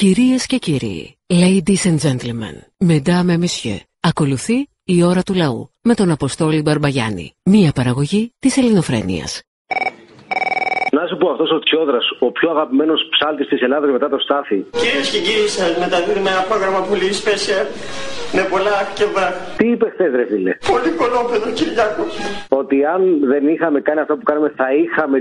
Κυρίες και κύριοι, ladies and gentlemen, mesdames et messieurs, ακολουθεί η ώρα του λαού με τον Αποστόλη Μπαρμπαγιάννη, μία παραγωγή της ελληνοφρένειας. Να σου πω αυτός ο Τσιόδρας, ο πιο αγαπημένος ψάλτης της Ελλάδας μετά το Στάθη. Κυρίες και κύριοι, σας μεταδίδουμε ένα πρόγραμμα πολύ special με πολλά και βάρ. Τι είπε χθες, ρε φίλε; Πολύ κολόπεδο, Κυριάκο. Ότι αν δεν είχαμε κάνει αυτό που κάναμε, θα είχαμε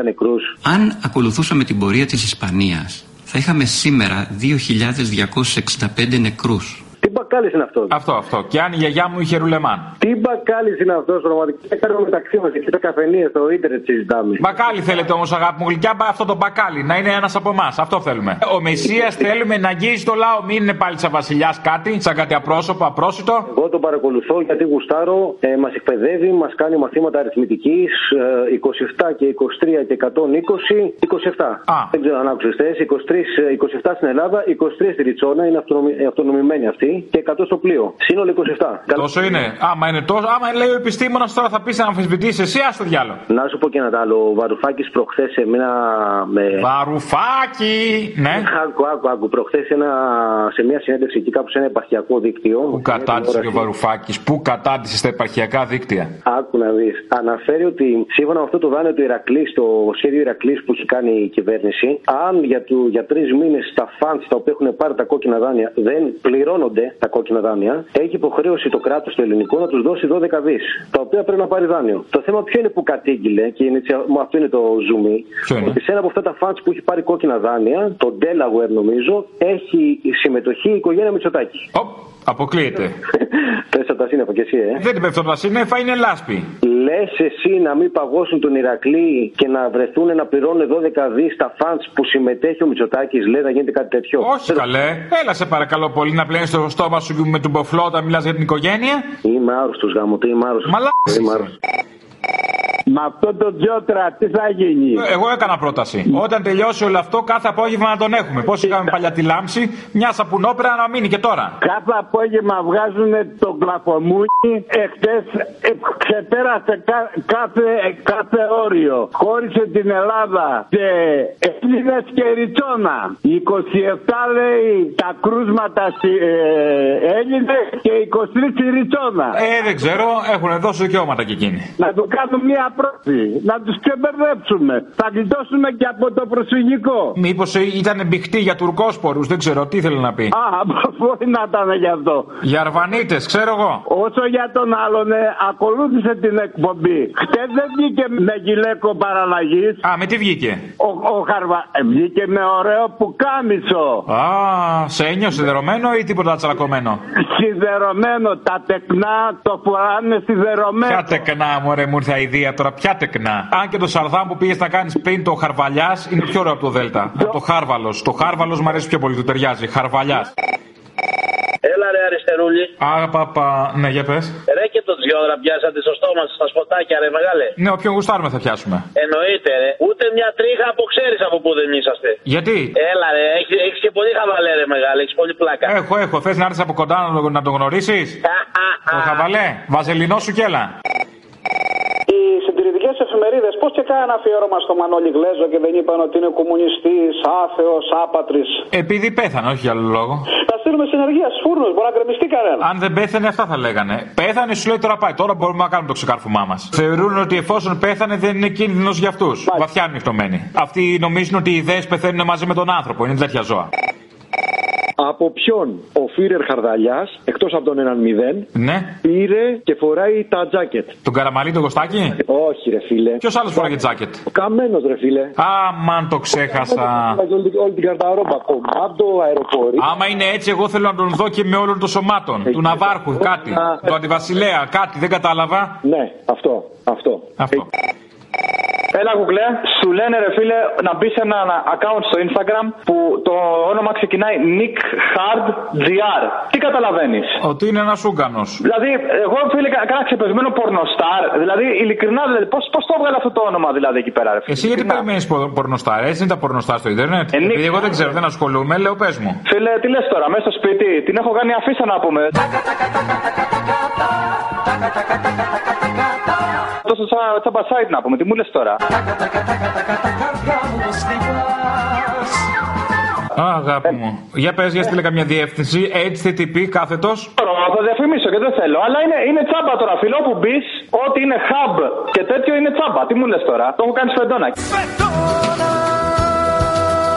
2.250 νεκρούς. Αν ακολουθούσαμε την πορεία της Ισπανίας, θα είχαμε σήμερα 2.265 νεκρούς. Τι μπακάλις είναι αυτός. Αυτό, αυτό. Και αν η γιαγιά μου είχε ρουλεμάν. Τι μπακάλις είναι αυτός, πραγματικά. Κάνουμε μεταξύ μας εκεί στα καφενεία, στο ίντερνετ συζητάμε. Μπακάλι θέλετε όμως, αγάπη μου γλυκιά, μπα- αυτό το μπακάλι. Να είναι ένας από εμάς. Αυτό θέλουμε. Ο Μεσία θέλουμε να αγγίζει το λαό. Μην είναι πάλι σαν βασιλιάς κάτι, σαν κάτι απρόσωπο, απρόσιτο. Εγώ τον παρακολουθώ γιατί γουστάρω, ε, μας εκπαιδεύει, μας κάνει μαθήματα αριθμητικής ε, 27 και 23 και 120, 27. Α. Δεν ξέρω αν άκουσες χθες. 23, ε, 27 στην Ελλάδα, 23 στη Ριτσόνα, είναι αυτονομη, ε, αυτονομημένη αυτή και 100 στο πλοίο. Σύνολο 27. Καλά. Τόσο είναι. Άμα είναι τόσο, άμα λέει ο επιστήμονας τώρα θα πεις να αμφισβητήσεις εσύ, α το διάλο. Να σου πω και ένα άλλο. Ο Βαρουφάκης προχθές σε μια. Με... Βαρουφάκι! Ναι. Άκου, άκου, άκου. Προχθές σε μια συνέντευξη εκεί κάπου σε ένα επαρχιακό δίκτυο. Πού κατάντησε και ο Βαρουφάκης, πού κατάντησε στα επαρχιακά δίκτυα; Άκου να δεις. Αναφέρει ότι σύμφωνα με αυτό το δάνειο του Ηρακλή, το σχέδιο Ηρακλής που έχει κάνει η κυβέρνηση, αν για, του, για τρεις μήνες τα φαντ τα οποία έχουν πάρει τα κόκκινα δάνεια δεν πληρώνονται τα κόκκινα δάνεια, έχει υποχρέωση το κράτος το ελληνικό να τους δώσει 12 δις. Τα οποία πρέπει να πάρει δάνειο. Το θέμα ποιο είναι που κατήγγειλε και είναι, μου αυτό είναι το zoom. Ποιο είναι; Ότι σε ένα από αυτά τα φαντς που έχει πάρει κόκκινα δάνεια, το Delaware νομίζω, έχει συμμετοχή η οικογένεια Μητσοτάκη. Οπ, αποκλείεται. Πες από τα σύννεφα και εσύ, ε. Δεν την πέφτουν τα σύννεφα, είναι λάσπη. Λες εσύ να μην παγώσουν τον Ηρακλή και να βρεθούν να πληρώνουν 12 δις στα φαντς που συμμετέχει ο Μητσοτάκης, λέει να γίνεται κάτι τέτοιο; Όχι καλέ. Έλα σε παρακαλώ πολύ να πλένεις το στόμα σου με τον ποφλό όταν μιλάς για την οικογένεια. Είμαι άρρωστος γάμο, τι είμαι άρρωστος. Μαλάκας Είμαι είσαι. άρρωστος. Με αυτό το Τζότρα τι θα γίνει; Εγώ έκανα πρόταση. Όταν τελειώσει όλο αυτό, κάθε απόγευμα να τον έχουμε. Πώς είχαμε παλιά τη λάμψη, μια σαπουνόπερα να μείνει και τώρα. Κάθε απόγευμα βγάζουν το κλαφομούνι. Εχθές ξεπέρασε κα- κάθε, κάθε όριο. Χώρισε την Ελλάδα σε Έλληνες και Ριτσόνα. 27 λέει τα κρούσματα στη ε, Έλληνες και 23 στη Ριτσόνα. Ε, δεν ξέρω, έχουν δώσει δικαιώματα και εκείνοι. Να του κάνουμε μία πρόθεση. Να τους ξεμπερδέψουμε. Θα γλιτώσουμε και από το προσφυγικό. Μήπως ήταν μπιχτή για τουρκόσπορου, δεν ξέρω τι ήθελε να πει. Α, μπορεί να ήταν γι' αυτό. Για αρβανίτες, ξέρω εγώ. Όσο για τον άλλον, ε, ακολούθησε την εκπομπή. Χτες δεν βγήκε με γυλαίκο παραλλαγής. Α, με τι βγήκε; Ο, ο Χαρβα... ε, βγήκε με ωραίο πουκάμισο. Α, σε ένιωσε σιδερωμένο ή τίποτα τσαλακωμένο; Σιδερωμένο. Τα τεκνά το φοράνε σιδερωμένο. Ποια τεκνά, μωρέ, μου ήρθε η ιδέα τώρα, ποια τεκνά. Αν και το σαρδάμ που πήγες να κάνεις πριν το χαρβαλιάς είναι πιο ωραίο από το Δέλτα. Από το χάρβαλος. Το χάρβαλος μου αρέσει πιο πολύ, του ταιριάζει. Χαρβαλιάς. Έλα ρε αριστερούλη. Α, παπα, ναι, για πες. Ρε και τον Τζιόδρα πιάσατε στο στόμα σας στα σποτάκια ρε μεγάλε. Ναι, όποιον γουστάρουμε θα πιάσουμε. Εννοείται ρε. Ούτε μια τρίχα από ξέρεις από πού δεν είσαστε. Γιατί; Έλα ρε. Έχεις, έχεις και πολύ χαβαλέ ρε μεγάλε. Έχεις πολύ πλάκα. Έχω, έχω. Θες να έρθεις από κοντά να το, να το γνωρίσεις; Το χαβαλέ. Βαζελινό σου κέλα. Οι συντηρητικές εφημερίδες πώς και κάνανε αφιέρωμα στο Μανώλη Γλέζο και δεν είπαν ότι είναι κομμουνιστής, άθεος, άπατρης. Επειδή πέθανε, όχι για άλλο λόγο. Θα στείλουμε συνεργεία στους φούρνους, μπορεί να γκρεμιστεί κανένας. Αν δεν πέθανε, αυτά θα λέγανε. Πέθανε, σου λέει τώρα πάει. Τώρα μπορούμε να κάνουμε το ξεκάρφωμά μας. Θεωρούν ότι εφόσον πέθανε δεν είναι κίνδυνος για αυτούς. Βαθιά νυχτωμένοι. Αυτοί νομίζουν ότι οι ιδέες πεθαίνουν μαζί με τον άνθρωπο. Είναι τέτοια ζώα. Από ποιον ο Φίρερ Χαρδαλιάς, εκτός από τον έναν μηδέν, Ναι. πήρε και φοράει τα τζάκετ. Τον καραμαλί το κοστάκι. Όχι, ρε φίλε. Ποιος άλλος φοράγε τζάκετ; Ο καμένος, ρε φίλε. Αμαν το ξέχασα. Βάζει όλη, όλη την καρταρόμπα. Κομμάτο, αεροπορία. Άμα είναι έτσι, εγώ θέλω να τον δω και με όλων των σωμάτων. Του Ναβάρχου, κάτι. Του Αντιβασιλέα, κάτι, δεν κατάλαβα. Ναι, αυτό. Αυτό. Αυτό. Έλα, Google, σου λένε ρε φίλε να μπει σε ένα account στο Instagram που το όνομα ξεκινάει Nick Hard GR. Τι καταλαβαίνει. Ότι είναι ένα Ούγκανο. Δηλαδή, εγώ φίλε, κα- κάνα ξεπεσμένο πορνοστάρ. Δηλαδή, ειλικρινά, δηλαδή, πώ το έβγαλε αυτό το όνομα δηλαδή εκεί πέρα, ρε φίλε. Εσύ γιατί Ειλικρινά. περιμένει πορνοστάρ, έτσι είναι τα πορνοστάρ στο Ιντερνετ. Ε, Νίκ. Επειδή εγώ δεν ξέρω, δεν ασχολούμαι, λέω πε μου. Φίλε, τι λε τώρα, μέσα στο σπίτι, την έχω κάνει αφίσα να πούμε. Τόσο τσα- τσάμπα site να πούμε, τι μου λες τώρα; Α, αγάπη μου. Για πες, για στείλε καμιά διεύθυνση. HTTP κάθετος. Θα διαφημίσω και δεν θέλω. Αλλά είναι, είναι τσάμπα τώρα. Φιλό που μπεις, ό,τι είναι hub και τέτοιο είναι τσάμπα. Τι μου λες τώρα; Το έχω κάνει σφεντόνα.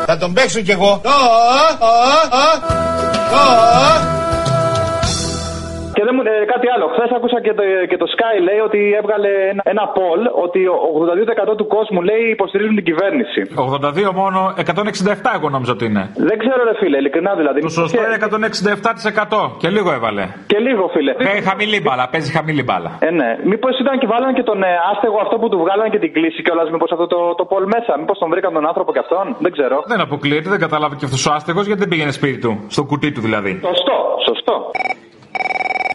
Θα τον παίξω κι εγώ. Και δεν μου, ε, κάτι άλλο. Χθες άκουσα και το, και το Sky λέει ότι έβγαλε ένα, ένα poll ότι ο 82% του κόσμου λέει υποστηρίζουν την κυβέρνηση. 82 μόνο, 167 εγώ νόμιζα ότι είναι. Δεν ξέρω, ρε φίλε, ειλικρινά δηλαδή. Το σωστό είναι 167% και λίγο έβαλε. Και λίγο, φίλε. Παίζει χαμηλή μπάλα, παίζει χαμηλή μπάλα. Ε, ναι. Μήπως ήταν και βάλανε και τον ε, άστεγο αυτό που του βγάλανε και την κλίση κιόλας. Μήπως αυτό το, το poll μέσα. Μήπως τον βρήκαν τον άνθρωπο και αυτόν. Δεν ξέρω. Δεν αποκλείεται, δεν κατάλαβε και αυτός ο άστεγος γιατί δεν πήγαινε σπίτι του. Στο κουτί του δηλαδή. Σωστό, σωστό.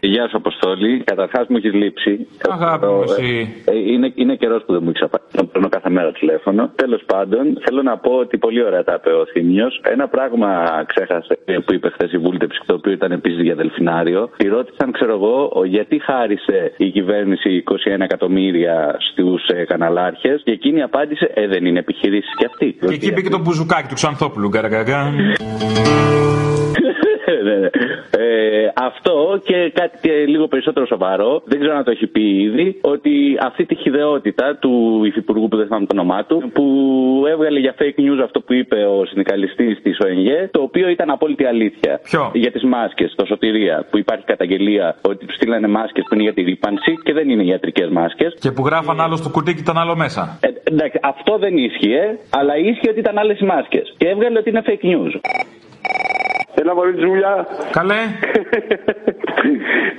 Γεια σου, Αποστόλη. Καταρχάς μου έχεις λείψει. Αγάπη μου, εσύ. Ε, είναι είναι καιρός που δεν μου έχεις απαντήσει. Παίρνω κάθε μέρα τηλέφωνο. Τέλος πάντων, θέλω να πω ότι πολύ ωραία τα είπε ο Θήμιος. Ένα πράγμα ξέχασε που είπε χθες η βούλτεψη, το οποίο ήταν επίσης για δελφινάριο. Τη ρώτησαν, ξέρω εγώ, γιατί χάρισε η κυβέρνηση 21 εκατομμύρια στους ε, καναλάρχες. Και εκείνη απάντησε, Ε, δεν είναι επιχειρήσεις κι αυτή. Και εκεί μπήκε το μπουζουκάκι του Ξανθόπουλου. Γκαραγκαγκά. Ναι, ναι. Ε, αυτό και κάτι και λίγο περισσότερο σοβαρό, δεν ξέρω αν το έχει πει ήδη, ότι αυτή τη χιδεότητα του υφυπουργού που δεν θυμάμαι το όνομά του, που έβγαλε για fake news αυτό που είπε ο συνδικαλιστής της ΟΕΝΓΕ, το οποίο ήταν απόλυτη αλήθεια. Ποιο; Για τις μάσκες, το σωτηρία, που υπάρχει καταγγελία ότι τους στείλανε μάσκες που είναι για τη ρήπανση και δεν είναι ιατρικές μάσκες. Και που γράφαν άλλο στο κουτί και ήταν άλλο μέσα. Ε, εντάξει, αυτό δεν ίσχυε, αλλά ίσχυε ότι ήταν άλλες οι μάσκες. Και έβγαλε ότι είναι fake news. Έλα, μωρή Τζούλια. Καλέ.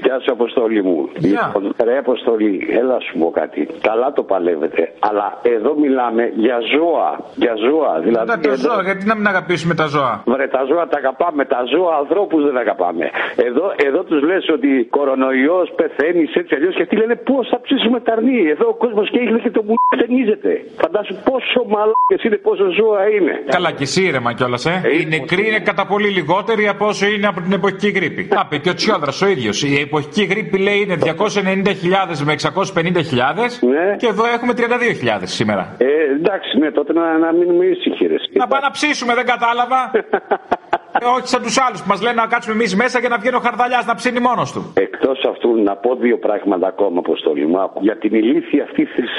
Γεια σου, Αποστόλη μου. Γεια. Λοιπόν, Ρε, Αποστόλη, έλα σου πω κάτι. Καλά το παλεύετε. Αλλά εδώ μιλάμε για ζώα. Για ζώα. Δηλαδή, Τα, τα εδώ- ζώα, γιατί να μην αγαπήσουμε τα ζώα; Βρε, τα ζώα τα αγαπάμε. Τα ζώα ανθρώπους δεν αγαπάμε. Εδώ, εδώ τους λες ότι κορονοϊός πεθαίνει έτσι αλλιώς και αυτοί λένε πώς θα ψήσουμε τα αρνί. Εδώ ο κόσμος και έχει και το μου χτενίζεται. Φαντάσου πόσο μαλάκες είναι, πόσο ζώα είναι. Καλά, και εσύ ήρεμα κιόλας, ε. Οι νεκροί είναι κατά πολύ λιγότεροι από όσο είναι από την εποχική γρήπη. Τα είπε και ο Τσιόδρας ο ίδιος. Η εποχική γρήπη λέει είναι 290.000 με 650.000 και εδώ έχουμε 32.000 σήμερα. Ε, εντάξει, ναι, τότε να, να μείνουμε ήσυχοι. ρε. Να πάμε να ψήσουμε, δεν κατάλαβα. Ε, όχι σαν τους άλλους που μας λένε να κάτσουμε εμείς μέσα και να βγαίνει ο χαρδαλιάς να ψήνει μόνος του. Εκτός αυτού, να πω δύο πράγματα ακόμα, Αποστόλη μου. Άκου. Για την ηλίθεια αυτή της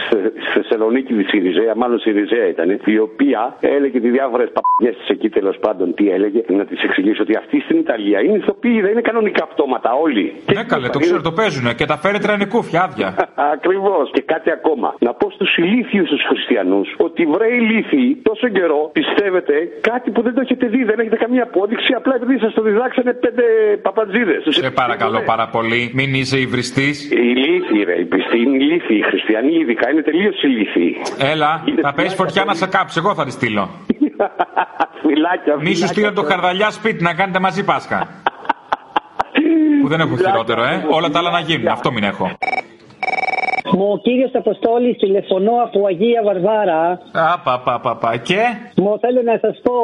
Θεσσαλονίκη, της Σιριζέα, μάλλον Σιριζέα ήταν, η οποία έλεγε τι διάφορες παπιέ της εκεί τέλος πάντων, τι έλεγε, να της εξηγήσω ότι αυτή στην Ιταλία είναι ηθοποιοί, δεν είναι κανονικά πτώματα όλοι. Ναι, καλέ, το ξέρω, το παίζουνε και τα φέρει τρανικού φιάδια. Ακριβώς. Και κάτι ακόμα. Να πω στους ηλίθιους τους χριστιανούς ότι βρε ηλίθιοι τόσο καιρό πιστεύετε κάτι που δεν το έχετε δει, δεν έχετε καμία απόδειξη, απλά επειδή σας το διδάξανε πέντε παπατζίδε. Σε παρακαλώ πάρα πολύ, μην είσαι υβριστής. Οι ηλίθιοι, ρε, οι πιστοί είναι ηλίθιοι. Οι χριστιανοί ειδικά είναι τελείως ηλίθιοι. Έλα, θα πέσει φωτιά να σε κάψει, εγώ θα τη στείλω. Φυλάκια, Μη σου στείλω το χαρδαλιά σπίτι να κάνετε μαζί Πάσχα. Που δεν έχω χειρότερο, ε. Όλα τα άλλα να γίνουν. Αυτό μην έχω. Μου κύριος Αποστόλης τηλεφωνώ από Αγία Βαρβάρα. Α, πα, πα, πα, πα. Και; Μου θέλω να σας πω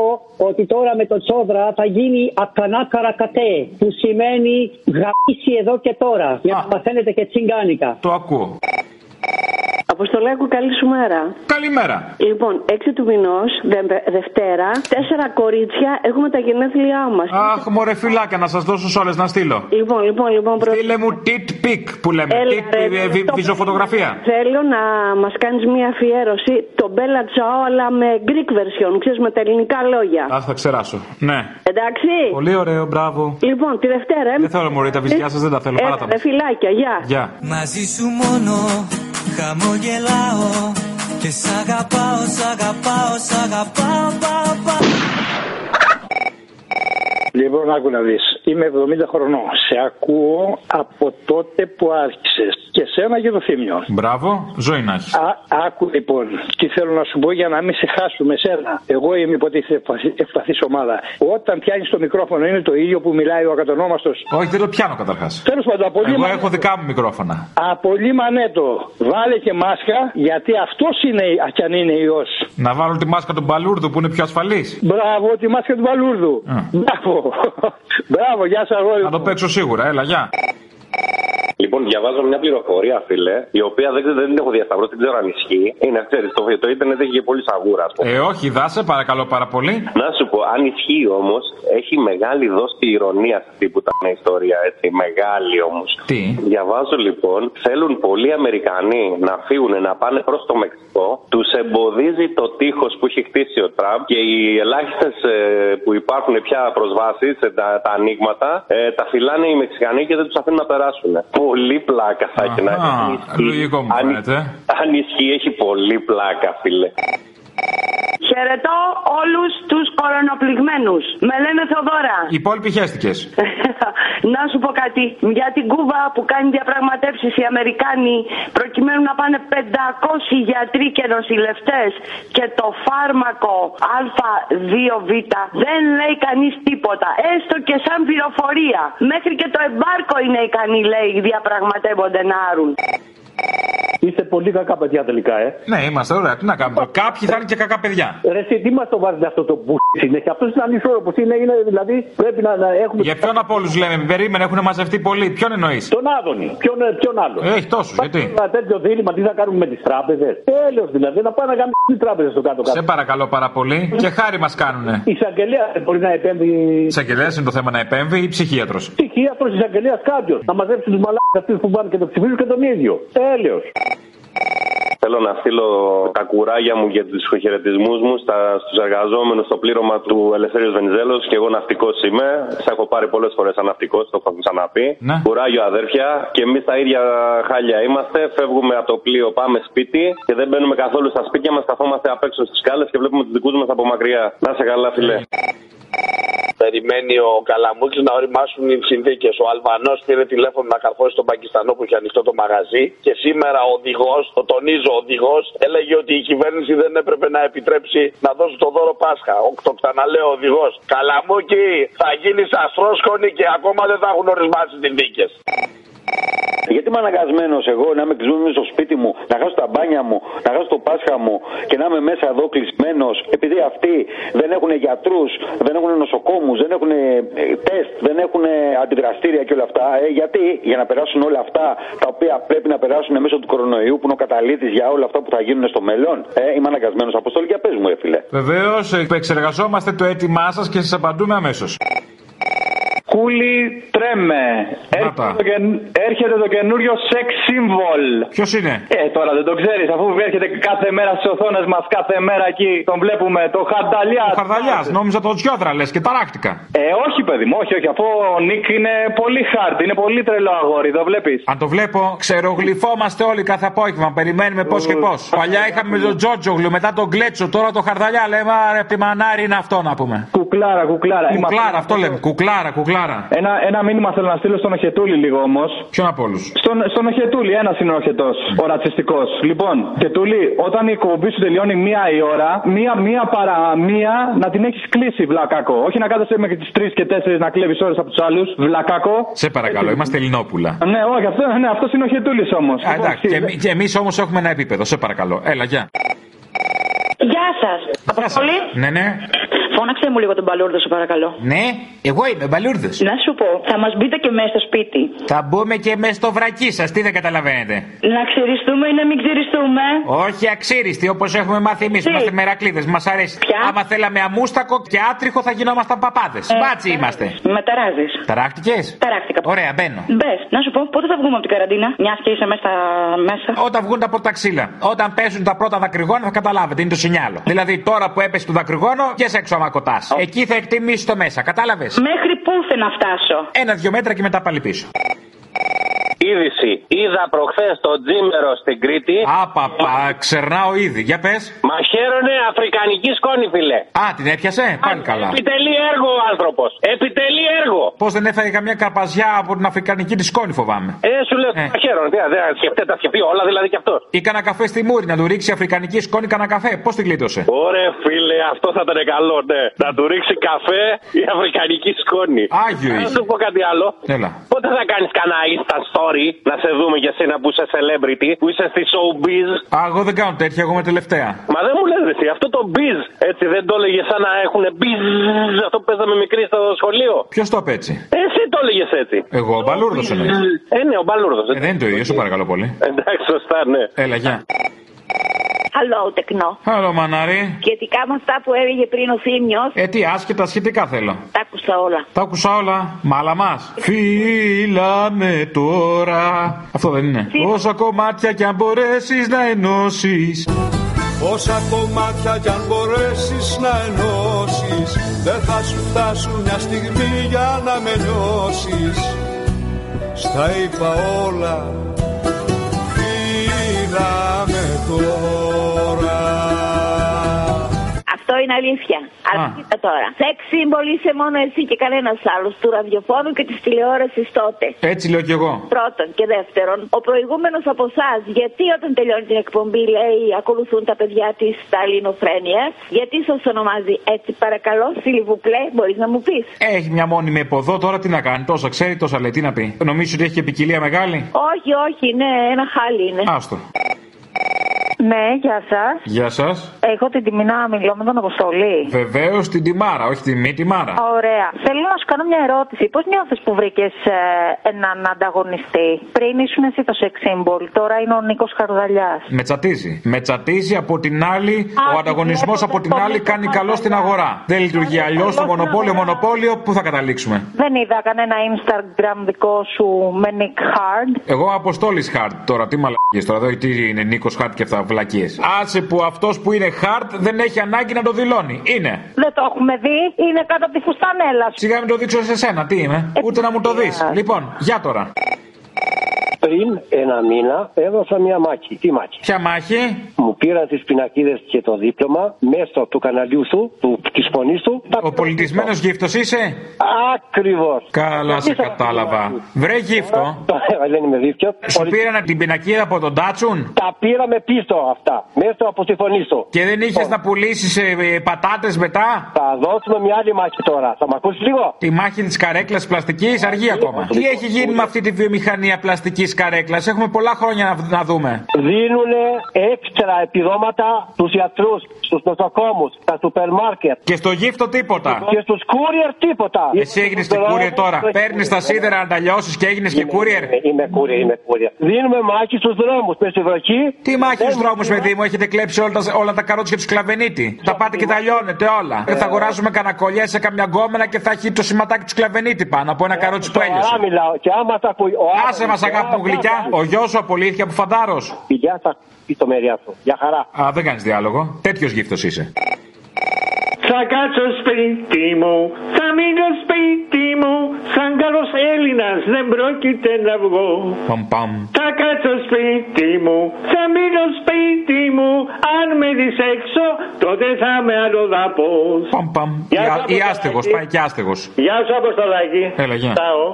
ότι τώρα με το Τσόδρα θα γίνει ακανά καρακατέ που σημαίνει γαμίση εδώ και τώρα για να μαθαίνετε και τσιγκάνικα. Το ακούω. Αποστολάκου, καλή σου μέρα. Καλημέρα. Λοιπόν, 6 του μηνός, Δευτέρα, τέσσερα κορίτσια έχουμε τα γενέθλιά μας. Αχ, μωρέ φυλάκια, να σας δώσω σε όλες να στείλω. Λοιπόν, λοιπόν, λοιπόν. Προ... Στείλε μου tit pic που λέμε. Έλα, tit ρε, ε, βι- το- βυζοφωτογραφία. Θέλω να μας κάνεις μια αφιέρωση το Bella Ciao, αλλά με Greek version, ξέρεις με τα ελληνικά λόγια. Α, θα ξεράσω. Ναι. Εντάξει. Πολύ ωραίο, μπράβο. Λοιπόν, τη Δευτέρα. ε. Δεν θέλω, μωρέ, τα βυζιά σας δεν τα θέλω. Παρά Έλα, τα ρε, φιλάκια, γεια. Γεια. Μαζί σου μόνο χαμογελάω και σ' αγαπάω, σ' αγαπάω, σ' αγαπάω, πάω, πάω. Λοιπόν, άκου να δεις. Είμαι 70 χρονών. Σε ακούω από τότε που άρχισες. Και σένα και το θύμιο. Μπράβο, ζωή να έχεις. Α, άκου λοιπόν, τι θέλω να σου πω για να μην σε χάσουμε σένα. Εγώ είμαι υποτίθεται ευπαθή ομάδα. Όταν πιάνεις το μικρόφωνο, είναι το ίδιο που μιλάει ο ακατονόμαστος. Όχι, δεν το πιάνω καταρχάς. Τέλος πάντων, από Εγώ λίμα- έχω δικά μου μικρόφωνα. από λίμανέτο, βάλε και μάσκα, γιατί αυτός είναι, κι αν είναι ιός. Να βάλω τη μάσκα του μπαλούρδου που είναι πιο ασφαλής. Μπράβο, τη μάσκα του Βαλούρδου. Μπράβο. Μπράβο, γεια σα, αγόρι. Να το παίξω σίγουρα, έλα, γεια. Λοιπόν, Λοιπόν, διαβάζω μια πληροφορία, φίλε, η οποία δεν, δεν την έχω διασταυρώσει, δεν ξέρω αν ισχύει. Είναι, ξέρεις, το, το ίντερνετ έχει και πολύ σαγούρα, ας πούμε. Ε, όχι, δάσε, παρακαλώ πάρα πολύ. Να σου πω, αν ισχύει όμως, έχει μεγάλη δόση ηρωνία σε αυτή που ήταν η ιστορία, έτσι. Μεγάλη όμως. Τι; Διαβάζω λοιπόν, θέλουν πολλοί Αμερικανοί να φύγουν να πάνε προς το Μεξικό. Τους εμποδίζει το τείχος που έχει χτίσει ο Τραμπ και οι ελάχιστες που υπάρχουν πια προσβάσεις, τα, τα ανοίγματα, ε, τα φυλάνε οι Μεξικανοί και δεν τους αφήνουν να περάσουν. Πολύ πλάκα θα έχει να Α, λογικό μου αν, φαίνεται. αν ισχύει, έχει πολύ πλάκα, φίλε. Χαιρετώ όλους τους κορονοπληγμένου. Με λένε Θοδώρα. Οι υπόλοιποι χαίστηκες. να σου πω κάτι. Για την Κούβα που κάνει διαπραγματεύσεις οι Αμερικάνοι προκειμένου να πάνε 500 γιατροί και νοσηλευτές και το φάρμακο Α2Β δεν λέει κανείς τίποτα. Έστω και σαν πληροφορία. Μέχρι και το εμπάρκο είναι ικανοί, λέει, διαπραγματεύονται να άρουν. Είστε πολύ κακά παιδιά τελικά, ε. Ναι, είμαστε ωραία. Τι να κάνουμε. τώρα. Κάποιοι θα είναι και κακά παιδιά. Ρε, εσύ, τι μας το βάζετε αυτό το που συνέχεια; Αυτός είναι ανισόρροπο. Είναι, είναι, δηλαδή πρέπει να, να έχουμε. Για ποιον από όλους λέμε, περίμενε, έχουν μαζευτεί πολλοί. Ποιον εννοείς; Τον Άδωνη. Ποιον, ε, ποιον άλλο; Έχει τόσους, γιατί; Ένα τέτοιο δίλημα, τι θα κάνουμε με τις τράπεζες; Τέλος δηλαδή, να πάμε να κάνουμε τις τράπεζες στο κάτω-κάτω. Σε παρακαλώ πάρα πολύ. Και χάρη μας κάνουνε. Η εισαγγελέα δεν μπορεί να επέμβει. Εισαγγελέα είναι το θέμα να επέμβει ή ψυχίατρος. Ψυχίατρος, εισαγγελέα κάποιος. Να μαζέψει τους μαλάκες αυτούς που πάνε και το ψηφίζουν και τον ίδιο. Τέλειο. Θέλω να στείλω τα κουράγια μου για τους χαιρετισμούς μου στους εργαζόμενους στο πλήρωμα του Ελευθερίου Βενιζέλος και εγώ ναυτικός είμαι. Σα έχω πάρει πολλές φορές σαν ναυτικό, το έχω ξαναπεί. Ναι. Κουράγιο αδέρφια και εμείς τα ίδια χάλια είμαστε. Φεύγουμε από το πλοίο, πάμε σπίτι και δεν μπαίνουμε καθόλου στα σπίτια μας. Καθόμαστε απ' έξω στις σκάλες και βλέπουμε τους δικούς μας από μακριά. Να σε καλά, φιλέ. Περιμένει ο Καλαμούκης να οριμάσουν οι συνθήκες. Ο Αλβανός πήρε τηλέφωνο να καρφώσει τον Πακιστανό που είχε ανοιχτό το μαγαζί και σήμερα ο οδηγός, το τονίζω ο οδηγός, έλεγε ότι η κυβέρνηση δεν έπρεπε να επιτρέψει να δώσει το δώρο Πάσχα. Ο, το ξαναλέω ο οδηγός. Καλαμούκη θα γίνεις αστρόσκονη και ακόμα δεν θα έχουν ορισμάσει συνθήκες. Γιατί είμαι αναγκασμένος εγώ να είμαι κλεισμένος στο σπίτι μου, να χάσω τα μπάνια μου, να χάσω το Πάσχα μου και να είμαι μέσα εδώ κλεισμένος, επειδή αυτοί δεν έχουν γιατρούς, δεν έχουν νοσοκόμους, δεν έχουν ε, τεστ, δεν έχουν αντιδραστήρια και όλα αυτά. Ε, γιατί; Για να περάσουν όλα αυτά τα οποία πρέπει να περάσουν μέσω του κορονοϊού που είναι ο καταλήτης για όλα αυτά που θα γίνουν στο μέλλον. Ε, είμαι αναγκασμένος. Αποστολή για πες μου, ρε φίλε. Βεβαίως, επεξεργαζόμαστε το αίτημά σας και σας απαντούμε αμέσως. Κούλι τρέμε. Έρχεται το, κεν- έρχεται το καινούριο sex symbol. Ποιος είναι; Ε, τώρα δεν το ξέρεις, αφού έρχεται κάθε μέρα στις οθόνες μας, κάθε μέρα εκεί τον βλέπουμε. Το Χαρδαλιά. Ο Χαρδαλιάς, νόμιζα το Τζιόδρα λες και ταράχτηκα. Ε, όχι, παιδί μου, όχι, όχι. Αφού ο Νίκ είναι πολύ hard, είναι πολύ τρελό αγόρι, το βλέπεις. Αν το βλέπω, ξερογλυφόμαστε όλοι κάθε απόγευμα. Περιμένουμε πώς και πώς. Παλιά είχαμε τον Τζότζογλου, μετά τον Γκλέτσο, τώρα το Χαρδαλιά. Λέμε, άρε, από τη μανάρι είναι αυτό να πούμε. Κουκλάρα, κουκλάρα. Κουκλάρα, αυτό λέμε. Κουκλάρα, κουκλάρα. Ένα, ένα μήνυμα θέλω να στείλω στον Οχετούλη λίγο όμως. Ποιον από όλους; Στον, στον Οχετούλη, ένας είναι ο Οχετός, ο ρατσιστικός. Λοιπόν, Χετούλη, όταν η εκπομπή σου τελειώνει μία η ώρα, μία, μία παρά μία να την έχεις κλείσει, βλακάκο. Όχι να κάθεσαι μέχρι τις 3 και 4 να κλέβεις ώρες από τους άλλους, βλακάκο. Σε παρακαλώ, είμαστε Ελληνόπουλα. Ναι, όχι, αυτό, ναι, αυτός είναι ο Χετούλη όμως. Α, εντάξει, και, εμεί- και εμείς όμως έχουμε ένα επίπεδο, σε παρακαλώ. Έλα, γεια. Γεια σας. Αποστολή. Ναι, ναι. Φώναξε μου λίγο τον Παλούρδο, σου παρακαλώ. Ναι, εγώ είμαι μπαλούρδο. Να σου πω, θα μας μπείτε και μέσα στο σπίτι. Θα μπούμε και με στο βρακί σας, τι δεν καταλαβαίνετε. Να ξυριστούμε ή να μην ξυριστούμε; Όχι αξίριστοι όπως έχουμε μάθει εμείς. Είμαστε μερακλείδες, μας αρέσει. Άμα θέλαμε αμούστακο και άτριχο θα γινόμασταν παπάδες. Ε, Μπάτσι είμαστε. Με ταράζεις. Ταράχτηκες; Ταράχτηκα. Ωραία, μπαίνω. Μπες, να σου πω, πότε θα βγούμε από την καραντίνα, μιας και είσαι μέσα στα μέσα; Όταν βγουν τα πρώτα ξύλα. Όταν πέσουν τα πρώτα δακρυγόνα θα καταλάβετε, είναι το σινιάλο. Δηλαδή τώρα που έπεσε το δακρυγόνο, και σε έξω άμα κοτάς. Εκεί θα εκτιμήσει το μέσα, κατάλαβες; Μέχρι πού θα να φτάσω; Ένα-δυο μέτρα και μετά πάλι πίσω. Είδηση. Είδα προχθές το τζίμερο στην Κρήτη. Άπαπα, ξερνάω ήδη. Για πες. Μαχαίρωνε αφρικανική σκόνη, φιλέ. Α, την έπιασε; Πάλι καλά. Επιτελεί έργο ο άνθρωπος. Επιτελεί έργο. Πώς δεν έφαγε καμιά καρπαζιά από την αφρικανική της σκόνη, φοβάμαι. Ε, σου λέω μαχαίρωνε. Τι, δεν σκεφτεί, τα σκεφτεί όλα δηλαδή κι αυτός. Ή κανένα καφέ στη μούρη να του ρίξει η αφρικανική σκόνη κανένα καφέ. Πώς την γλίτωσε; Ωραία, φίλε, αυτό θα ήταν καλό, ναι. Να του ρίξει καφέ η αφρικανική σκόνη. Άγιος Να είχε. σου πω κάτι άλλο. Έλα. Πότε θα κάνεις κανένα Insta story; Μπορεί να σε δούμε για σένα που είσαι celebrity, που είσαι στη showbiz. Α, εγώ δεν κάνω τέτοια, εγώ είμαι τελευταία. Μα δεν μου λες ρε, εσύ, αυτό το biz, έτσι δεν το έλεγε σαν να έχουν biz, αυτό που παίζαμε μικρή στο σχολείο. Ποιος το είπε έτσι; Εσύ το έλεγες έτσι. Εγώ, ο Μπαλούρδος εννοείς. Ε, ναι, ο Μπαλούρδος. Ε, δεν είναι το ίδιο, σε παρακαλώ πολύ. Εντάξει, σωστά, ναι. Έλα, γεια. Hello, τεκνό. Άλλο μανάρι. Σχετικά με αυτά που έλεγε πριν ο Θήμιος, Ε, τι άσχετα σχετικά θέλω. τα άκουσα όλα. Τα άκουσα όλα. Μάλα μας. Φύλαμε τώρα. Αυτό δεν είναι. Όσα κομμάτια κι αν μπορέσεις να ενώσεις. Όσα κομμάτια κι αν μπορέσεις να ενώσεις Δεν θα σου φτάσουν μια στιγμή για να με νιώσεις Στα είπα όλα Φύλαμε τώρα Αυτό είναι αλήθεια. Αλλά κοίτα τώρα. Σεξ σύμβολη είσαι μόνο εσύ και κανένας άλλος του ραδιοφώνου και της τηλεόρασης τότε. Έτσι λέω κι εγώ. Πρώτον και δεύτερον, ο προηγούμενος από εσάς, γιατί όταν τελειώνει την εκπομπή λέει ακολουθούν τα παιδιά της στα ελληνοφρένεια, γιατί σας ονομάζει έτσι παρακαλώ, Σιλιβουπλέ, μπορείς να μου πεις; Έχει μια μόνιμη εποδό, τώρα τι να κάνει. Τόσα ξέρει, τόσα λέει, τι να πει. Νομίζω ότι έχει και ποικιλία μεγάλη; Όχι, όχι, ναι, ένα χάλι είναι. Άστο. Ναι, γεια σας. Γεια σας. Έχω την τιμή να μιλώ με τον Αποστολή. Βεβαίως την τιμάρα, όχι τη μη τιμάρα. Ωραία. Θέλω να σου κάνω μια ερώτηση. Πώς νιώθεις που βρήκες έναν ανταγωνιστή; Πριν ήσουν εσύ το sex symbol, τώρα είναι ο Νίκος Χαρδαλιάς. Με τσατίζει. Με τσατίζει από την άλλη, ο ανταγωνισμός από την άλλη κάνει καλό στην αγορά. Δεν λειτουργεί αλλιώς το μονοπόλιο, μονοπόλιο, πού θα καταλήξουμε; Δεν είδα κανένα Instagram δικό σου με Nick Hard. Εγώ Αποστόλης Χαρτ τώρα, τι μαλακίες τώρα, εδώ τι είναι Νίκος Χαρτ και αυτά, βλακίε. Άσε που αυτός που είναι Χαρτ δεν έχει ανάγκη να το δηλώνει. Είναι. Δεν το έχουμε δει. Είναι κάτω από τη φουστανέλα σου. Σιγά μην το δείξω σε σένα, τι είμαι. Ούτε να μου το δεις. Λοιπόν, για τώρα. Πριν ένα μήνα έδωσα μια μάχη. Τι μάχη; Ποια μάχη; Μου πήραν τις πινακίδες και το δίπλωμα μέσω του καναλιού σου, του, της φωνής του. Ο πολιτισμένος γύφτος είσαι; Ακριβώς. Καλά, σε κατάλαβα. Βρε γύφτο. Δεν είμαι δίφτιο. Σου πήραν την πινακίδα από τον Τάτσουν; Τα πήραμε πίσω αυτά. Μέσω από τη φωνή σου. Και δεν είχες να πουλήσεις πατάτες μετά; Θα δώσουμε μια άλλη μάχη τώρα. Θα με ακούσεις λίγο; Τη μάχη της καρέκλας πλαστικής αργεί ακόμα. Τι έχει γίνει με αυτή τη βιομηχανία πλαστικής καρέκλας. Έχουμε πολλά χρόνια να, να δούμε. Δίνουν έξτρα επιδόματα στους γιατρούς, στους νοσοκόμους, στα σούπερ μάρκετ. Και στο γύφτο τίποτα. Και στους courier τίποτα. Εσύ έγινες και courier τώρα. Παίρνεις τα σίδερα να τα λιώσεις και έγινες και courier; Είμαι, είμαι courier, είμαι courier. Δίνουμε μάχη στους δρόμους με στη βροχή. Τι μάχη στους δρόμους, παιδί μου, έχετε κλέψει όλα τα, όλα τα καρότσια τους κλαβενίτη; Τα πάτε και τα λιώνετε όλα. Δεν θα αγοράζουμε κανένα κολλιέ σε καμιά γκόμενα και θα έχει το σηματάκι του κλαβενίτη πάνω από ένα καρότσι που έλειωσε. Και άμα τα ακούει. Άσε μας αγάπη μου γλυκιά. Ο γιος σου απολύθηκε από φαντάρος. Γεια σας, πιστομεριά σου. Γεια χαρά. Α, δεν κάνεις διάλογο. Τέτοιος γύφτος είσαι. Θα κάτσω σπίτι μου, θα μείνω σπίτι μου, σαν καλός Έλληνας δεν πρόκειται να βγω. Παμ, παμ. Θα κάτσω σπίτι μου, θα μείνω σπίτι μου, αν με δεις έξω, τότε θα είμαι αλλοδαπός. Παμ, παμ. Ή άστεγος, πάει και άστεγος. Γεια σου Αποστολάκη. Έλα, γεια. Τσάω.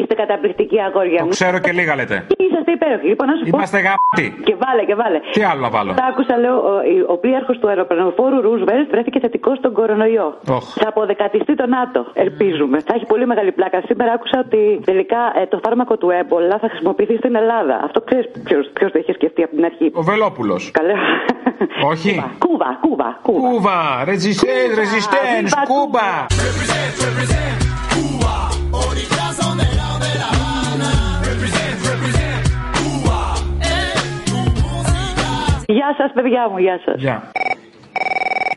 Είστε καταπληκτικοί αγόρια Το μου. ξέρω και λίγα λέτε. Είσαστε υπέροχοι. Λοιπόν, να σου πω. Είμαστε γαμπτοί. Και βάλε, και βάλε. Τι άλλο να βάλω; Τα άκουσα, λέω, ο, ο πλοίαρχος του αεροπλανοφόρου Ρούσβελτ βρέθηκε θετικός στον κορονοϊό. Οχ. Θα αποδεκατιστεί το ΝΑΤΟ. Ελπίζουμε. Θα έχει πολύ μεγάλη πλάκα. Σήμερα άκουσα ότι τελικά ε, το φάρμακο του έμπολα θα χρησιμοποιηθεί στην Ελλάδα. Αυτό ξέρεις ποιος το είχε σκεφτεί από την αρχή. Ο Βελόπουλος. Καλά. Όχι. Κούβα, κούβα, κούβα. Κούβα, resistance, resistance, Κούβα. Γεια σας, παιδιά μου, γεια σας. Γεια.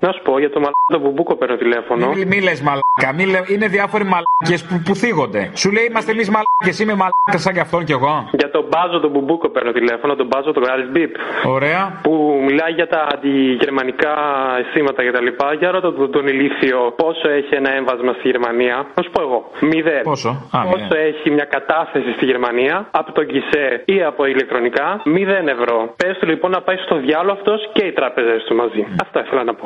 Να σου πω για το μαλάκα που μπούκο παίρνω τηλέφωνο. Μη, μη λες μαλάκα, μη λε, είναι διάφοροι μαλάκες που, που θίγονται. Σου λέει είμαστε εμείς μαλάκες, είμαι μαλάκα σαν κι αυτόν κι εγώ. Για τον Μπάζο τον Μπουμπούκο παίρνω τηλέφωνο, τον Μπάζο τον Γκάλι Μπίπ. Ωραία. Που μιλάει για τα αντιγερμανικά αισθήματα κτλ. Για ρώτα τον, τον ηλίθιο πόσο έχει ένα έμβασμα στη Γερμανία; Να σου πω εγώ. Μηδέν. Πόσο; Α, πόσο μηδέν. έχει μια κατάθεση στη Γερμανία από τον Κισέ ή από ηλεκτρονικά; Μηδέν ευρώ. Πες του λοιπόν να πάει στο διάλογο αυτός και οι τράπεζες του μαζί. Αυτά ήθελα να πω.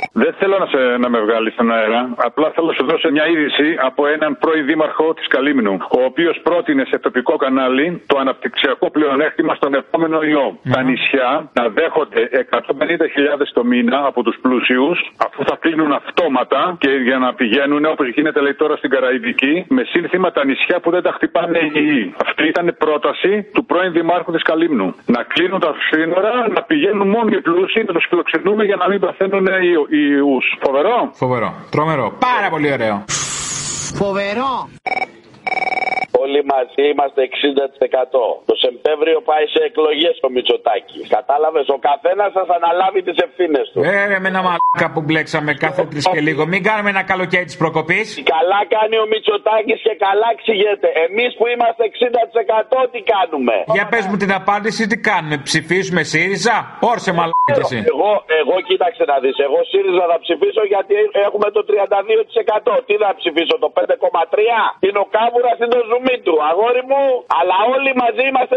Δεν θέλω να, σε, να με βγάλεις στον αέρα. Απλά θέλω να σου δώσω μια είδηση από έναν πρώην δήμαρχο της Καλύμνου, ο οποίος πρότεινε σε τοπικό κανάλι το αναπτυξιακό πλεονέκτημα στον επόμενο ιό. Τα νησιά να δέχονται 150.000 το μήνα από τους πλούσιους, αφού θα κλείνουν αυτόματα και για να πηγαίνουν όπως γίνεται λέει τώρα στην Καραϊβική, με σύνθημα τα νησιά που δεν τα χτυπάνε οι γη. Αυτή ήταν η πρόταση του πρώην δημάρχου της Καλύμνου. Να κλείνουν τα σύνορα, να πηγαίνουν μόνο οι πλούσιοι, να τους φιλοξενούμε για να μην παθαίνουν οι ιού. Φοβερό. Φοβερό. Τρομερό. Πάρα πολύ ωραίο. Φοβερό. Όλοι μαζί είμαστε 60%. Το Σεπτέμβριο πάει σε εκλογές ο Μητσοτάκη. Κατάλαβες, ο καθένας θα αναλάβει τις ευθύνες του. Ε, ρε, με ένα μαλάκα που μπλέξαμε κάθε τρεις και λίγο. Μην κάνουμε ένα καλοκαίρι της προκοπής. Καλά κάνει ο Μητσοτάκης και καλά εξηγείται. Εμείς που είμαστε 60% τι κάνουμε; Για πες μου την απάντηση, τι κάνουμε. Ψηφίσουμε ΣΥΡΙΖΑ; Όρσε μαλάκα κι εσύ. Εγώ, εγώ κοίταξε να δεις. Εγώ ΣΥΡΙΖΑ θα ψηφίσω γιατί έχουμε το 32%. Τι θα ψηφίσω, το 5,3%. Είναι ο Κάβουρας είναι το ζουμί; Του. Αγόρι μου, αλλά όλοι μαζί είμαστε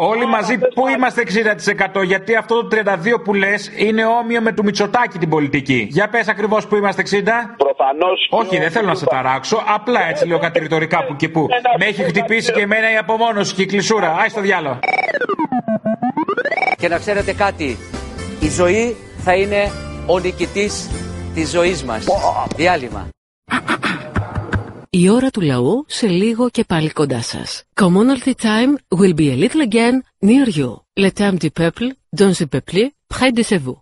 60%. Όλοι μαζί πού είμαστε 60% γιατί αυτό το 32 που λες είναι όμοιο με του Μητσοτάκη την πολιτική. Για πες ακριβώς που είμαστε 60. Προφανώς. Όχι, δεν θέλω να σε ταράξω. Απλά έτσι λέω κατηρητορικά που και που. Με έχει χτυπήσει και εμένα η απομόνωση και η κλεισούρα. Άι στο διάλογο. Και να ξέρετε κάτι, η ζωή θα είναι ο νικητής της ζωής μας. Διάλειμμα. Η ώρα του λαού σε λίγο και πάλι κοντά σας. Commonalty time will be a little again near you. Le temps du peuple, dans le peuple, près de chez vous.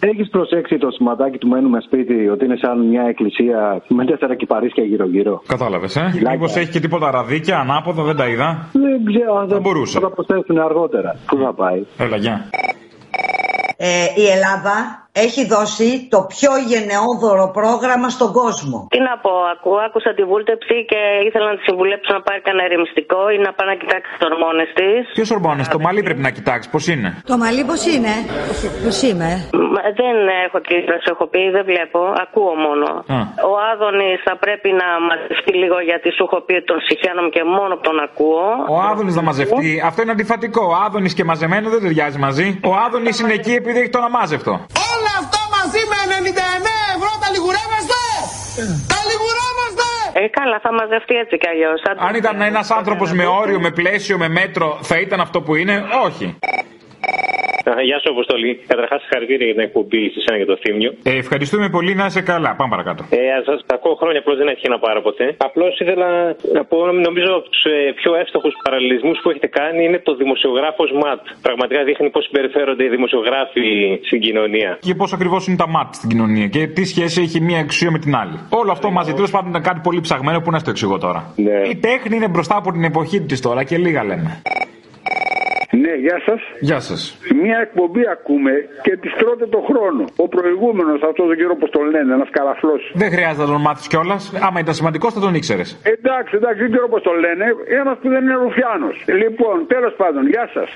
Έχεις προσέξει το σηματάκι του μένουμε σπίτι ότι είναι σαν μια εκκλησία με τέσσερα κυπαρίσια γύρω-γύρω; Κατάλαβες, ε; Μήπως έχει και τίποτα ραδίκια ανάποδα, δεν τα είδα; Δεν ξέρω αν θα μπορούσε. Θα προσθέσουν αργότερα. Πού θα πάει; Έλα, γεια. Ε, η Ελλάδα έχει δώσει το πιο γενναιόδωρο πρόγραμμα στον κόσμο. Τι να πω, ακού, άκουσα τη βούλτεψη και ήθελα να τη συμβουλέψω να πάρει κανένα ερεμιστικό ή να πάει να κοιτάξει τις ορμόνες της. Ποιο ορμόνες, το μαλλί πρέπει να κοιτάξει, πώς είναι; Το μαλλί πώς είναι, πώς είμαι; Μα, δεν έχω τη προσεχοποιή, δεν βλέπω, ακούω μόνο. Α. Ο Άδωνης θα πρέπει να μαζευτεί λίγο γιατί σου έχω πει τον συχαίνομαι και μόνο που τον ακούω. Ο Άδωνης να μαζευτεί, αυτό είναι αντιφατικό. Ο Άδωνης και μαζεμένο δεν ταιριάζει μαζί. Ο Άδωνης είναι εκεί επειδή έχει τον αμάζευτο. Όλα αυτά μαζί με 99 ευρώ τα λιγουρεύεστε! Τα λιγουρεύεστε! Ε, καλά, θα μαζευτεί έτσι κι αλλιώς. Αν ήταν ένας άνθρωπος με όριο, με πλαίσιο, με μέτρο, θα ήταν αυτό που είναι, όχι. Γεια σου, Αποστολή. Καταρχάς, συγχαρητήρια για την εκπομπή σε εσένα και το θύμιο. Ε, ευχαριστούμε πολύ, να είσαι καλά. Πάμε παρακάτω. Ε, σας ακούω χρόνια, απλώς δεν έχει να πάρω ποτέ. Απλώς ήθελα να πω, νομίζω από τους ε, πιο εύστοχους παραλληλισμούς που έχετε κάνει είναι το δημοσιογράφος ΜΑΤ. Πραγματικά δείχνει πώς συμπεριφέρονται οι δημοσιογράφοι στην κοινωνία. Και πώς ακριβώς είναι τα ΜΑΤ στην κοινωνία και τι σχέση έχει μία εξουσία με την άλλη. Όλο αυτό μαζί τέλος πάντων ήταν κάτι πολύ ψαγμένο που να στο εξηγώ τώρα. Ναι. Η τέχνη είναι μπροστά από την εποχή της τώρα και λίγα λέμε. Ναι, γεια σας. Γεια σας. Μια εκπομπή ακούμε και της τρώτε το χρόνο. Ο προηγούμενος, αυτό τον κύριο, όπω τον λένε, ένας καραφλό. Δεν χρειάζεται να τον μάθεις κιόλας. Άμα ήταν σημαντικός θα τον ήξερες. Εντάξει, εντάξει, δεν ξέρω πώς τον λένε. Ένας που δεν είναι ρουφιάνος. Λοιπόν, τέλος πάντων, γεια σας.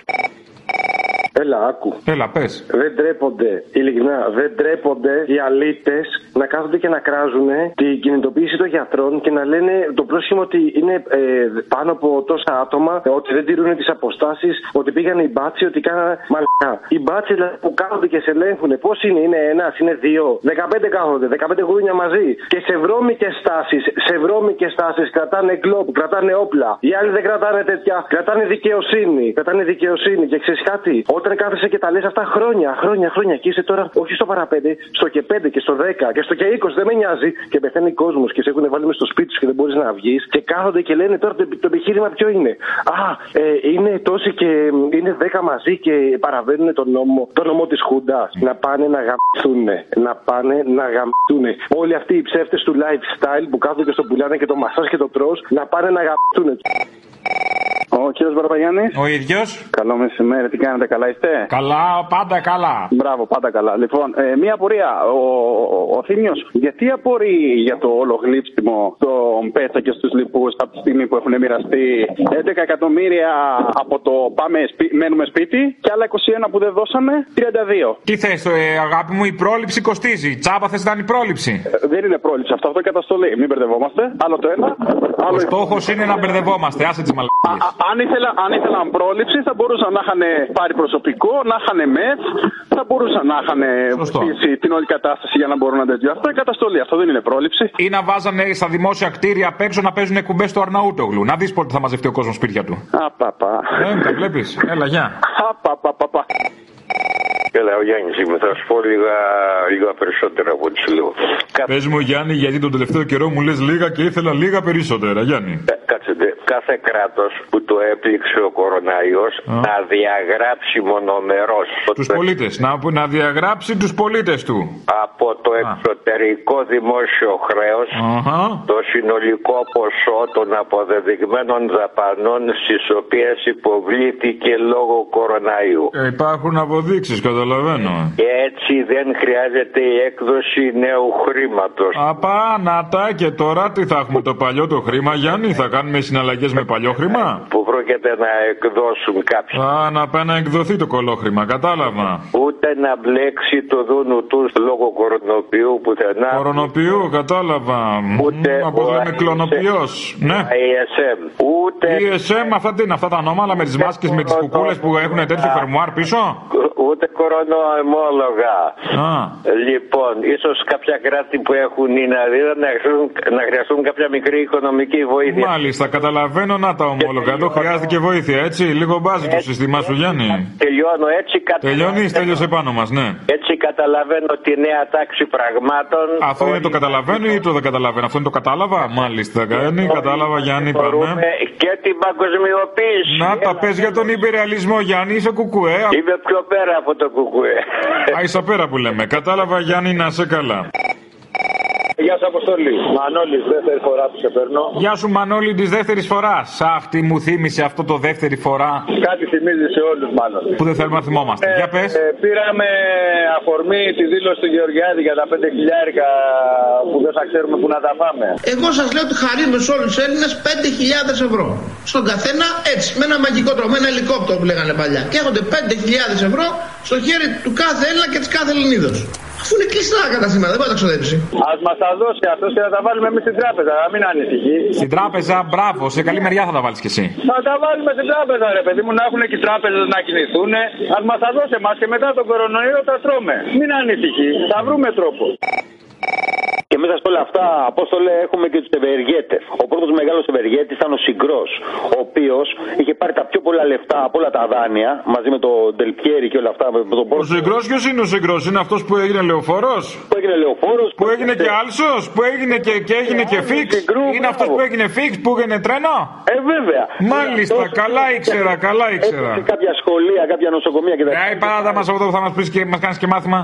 Έλα, άκου. Έλα, πες. Δεν τρέπονται, ειλικρινά, δεν τρέπονται οι αλήτες να κάθονται και να κράζουν την κινητοποίηση των γιατρών και να λένε το πρόσχημα ότι είναι ε, πάνω από τόσα άτομα, ε, ότι δεν τηρούν τις αποστάσεις, ότι πήγαν οι μπάτσοι, ότι κάνανε μαλακά. Οι μπάτσοι δηλαδή, που κάθονται και σε ελέγχουν, πώς είναι, είναι ένας, είναι δύο, 15 κάθονται, 15 γούνια μαζί. Και σε βρώμικες στάσεις, σε βρώμικες στάσεις κρατάνε γκλόπ, κρατάνε όπλα. Οι άλλοι δεν κρατάνε τέτοια, κρατάνε δικαιοσύνη. Κρατάνε δικαιοσύνη. Και ξέρεις κάτι, όταν κάθεσαι και τα λες αυτά χρόνια, χρόνια, χρόνια και είσαι τώρα όχι στο παραπέντε, στο και 5 και στο 10 και στο και 20 δεν με νοιάζει και πεθαίνει κόσμος και σε έχουν βάλει μες στο σπίτι σου και δεν μπορείς να βγεις και κάθονται και λένε τώρα το, το επιχείρημα ποιο είναι; Α, ε, είναι τόσοι και είναι 10 μαζί και παραβαίνουν τον νόμο, τον νόμο της Χούντας. Να πάνε να γαμπηθούν. Να πάνε να γαμπηθούν. Όλοι αυτοί οι ψεύτες του lifestyle που κάθονται και στο πουλάνε και το μασά και το τρώ να πάνε να γαμπηθούν. Ο κύριος Μπαρπαγιάννη. Ο ίδιος. Καλό μεσημέρι, τι κάνετε, καλά είστε; Καλά, πάντα καλά. Μπράβο, πάντα καλά. Λοιπόν, ε, μία απορία. Ο, ο, ο Θήμιος, γιατί απορεί για το όλο γλύψιμο των Πέτσα και στους λοιπούς από τη στιγμή που έχουν μοιραστεί 11 εκατομμύρια από το πάμε, σπί, μένουμε σπίτι και άλλα 21 που δεν δώσαμε, 32. Τι θες, ε, αγάπη μου, η πρόληψη κοστίζει. Τσάπα θες να είναι η πρόληψη. Ε, δεν είναι πρόληψη αυτό, αυτό είναι καταστολή. Μην μπερδευόμαστε. Άλλο το ένα. Άλλο Ο στόχος είναι να μπερδευόμαστε. Άσε τις μαλακίες. Αν, ήθελα, αν ήθελαν πρόληψη, θα μπορούσαν να είχαν πάρει προσωπικό, να είχαν μετ, θα μπορούσαν να είχαν βοηθήσει την όλη κατάσταση για να μπορούν να τέτοιο. Αυτό είναι καταστολή, αυτό δεν είναι πρόληψη. Ή να βάζανε στα δημόσια κτίρια απ' έξω να παίζουν κουμπές στο Αρναούτογλου. Να δεις πότε θα μαζευτεί ο κόσμος σπίτια του. Απαπα. Ε, τα βλέπεις. Έλα, γεια. Απαπαπαπα. Έλα, ο Γιάννης είμαι. Θα σου πω λίγα, λίγα περισσότερα από ό,τι σου λέω. Πες μου, Γιάννη, γιατί τον τελευταίο καιρό μου λες λίγα και ήθελα λίγα περισσότερα, Γιάννη. Ε, Κάτσετε, κάθε κράτος που το έπληξε ο κοροναϊός να διαγράψει μονομερός Τους πολίτες. Να, να διαγράψει τους πολίτες του. από το εξωτερικό δημόσιο χρέος Αχα. το συνολικό ποσό των αποδεδειγμένων δαπανών στις οποίες υποβλήθηκε λόγω κοροναϊού. Ε, υπάρχουν αποδείξεις, καταλαβαίνω. Και έτσι δεν χρειάζεται η έκδοση νέου χρήματος. Απά, να τα και τώρα τι θα έχουμε το παλιό το χρήμα, Γιάννη, θα κάνουμε συναλλαγέ με παλιό χρήμα; που πρόκειται να εκδώσουν κάποιοι. Α, να πάει να εκδοθεί το κολόχρημα, κατάλαβα. Ούτε να μπλέξει το δούνου του λόγω κορονοποιού πουθενά. Κορονοποιού, κατάλαβα. Ούτε Όπω ο λέμε, κλωνοποιός. Ναι. ISM. Ούτε Η ESM, αυτά τι είναι, αυτά τα ανώμαλα με τις μάσκες, με τις κουκούλες που έχουν τέτοιο φερμουάρ πίσω; ούτε κορονοαιμόλογα. Α. Λοιπόν, ίσως κάποια κράτη που έχουν είναι αδύνατα να χρειαστούν, να χρειαστούν κάποια μικρή οικονομική βοήθεια. Μάλιστα, καταλαβαίνω να τα ομόλογα. Εδώ χρειάζεται και βοήθεια, έτσι. Λίγο μπάζει το σύστημά σου, Γιάννη. Τελειώνω έτσι. κατα- Τελειώνεις, τέλειωσε πάνω μας, ναι. Έτσι καταλαβαίνω τη νέα τάξη πραγμάτων. Αυτό είναι το καταλαβαίνω ή το δεν καταλαβαίνω; Αυτό είναι το κατάλαβα; Μάλιστα, Γιάννη, κατάλαβα, Γιάννη, πάμε. Και την παγκοσμιοποίηση. Να τα πες για τον υπερεαλισμό, Γιάννη, είσαι κουκουέ. Είμαι πιο πέρα από το κουκουέ. Α, είσαι πέρα που λέμε. Κατάλαβα, Γιάννη, να σε καλά. Γεια σα, Αποστολή. Μανώλη, δεύτερης φοράς που σε παίρνω. Γεια σου, Μανώλη, της δεύτερης φοράς. Αχ, τι μου θύμισε αυτό το δεύτερη φορά Κάτι θυμίζει σε όλους, μάλλον. που δεν θέλουμε να θυμόμαστε. Για πες. Ε, πήραμε αφορμή τη δήλωση του Γεωργιάδη για τα 5 χιλιάρικα που δεν θα ξέρουμε πού να τα πάμε. Εγώ σας λέω ότι χαρίζουμε σε όλους τους Έλληνες 5.000 ευρώ. Στον καθένα έτσι, με ένα μαγικό τρόπο, με ένα ελικόπτερο που λέγανε παλιά. Και έχονται 5.000 ευρώ στο χέρι του κάθε Έλληνα και της κάθε Ελληνίδο. Αφού είναι κλειστά τα καταστήματα, δεν μπορεί να τα ξοδέψει. Α μας τα δώσει αυτός και θα τα βάλουμε εμείς στην τράπεζα, να μην ανησυχεί. Στην τράπεζα, μπράβο, σε καλή μεριά θα τα βάλεις κι εσύ. Θα τα βάλουμε στην τράπεζα, ρε παιδί μου, να έχουν και οι τράπεζες να κινηθούν. Α μας τα δώσει εμάς και μετά τον κορονοϊό τα τρώμε. Μην ανησυχεί, θα βρούμε τρόπο. Και μέσα σε όλα αυτά, Απόστολε, έχουμε και τους ευεργέτε. Ο πρώτος μεγάλος ευεργέτη ήταν ο Συγκρός, ο οποίος είχε πάρει τα πιο πολλά λεφτά από όλα τα δάνεια μαζί με τον Τελπιέρη και όλα αυτά. Με τον Ο συγκρός, ποιος είναι ο συγκρός, είναι αυτός που έγινε λεωφόρος; Που έγινε λεωφόρος. Που έγινε και άλσος, που έγινε και, και έγινε και φίξ; Είναι αυτός που έγινε φίξ, που έγινε τρένο; Ε, βέβαια. Μάλιστα, καλά ήξερα, καλά ήξερα. Σε κάποια σχολεία, κάποια νοσοκομεία και τα Ε, παράτα μας αυτό που θα μας πεις και μας κάνεις και μάθημα.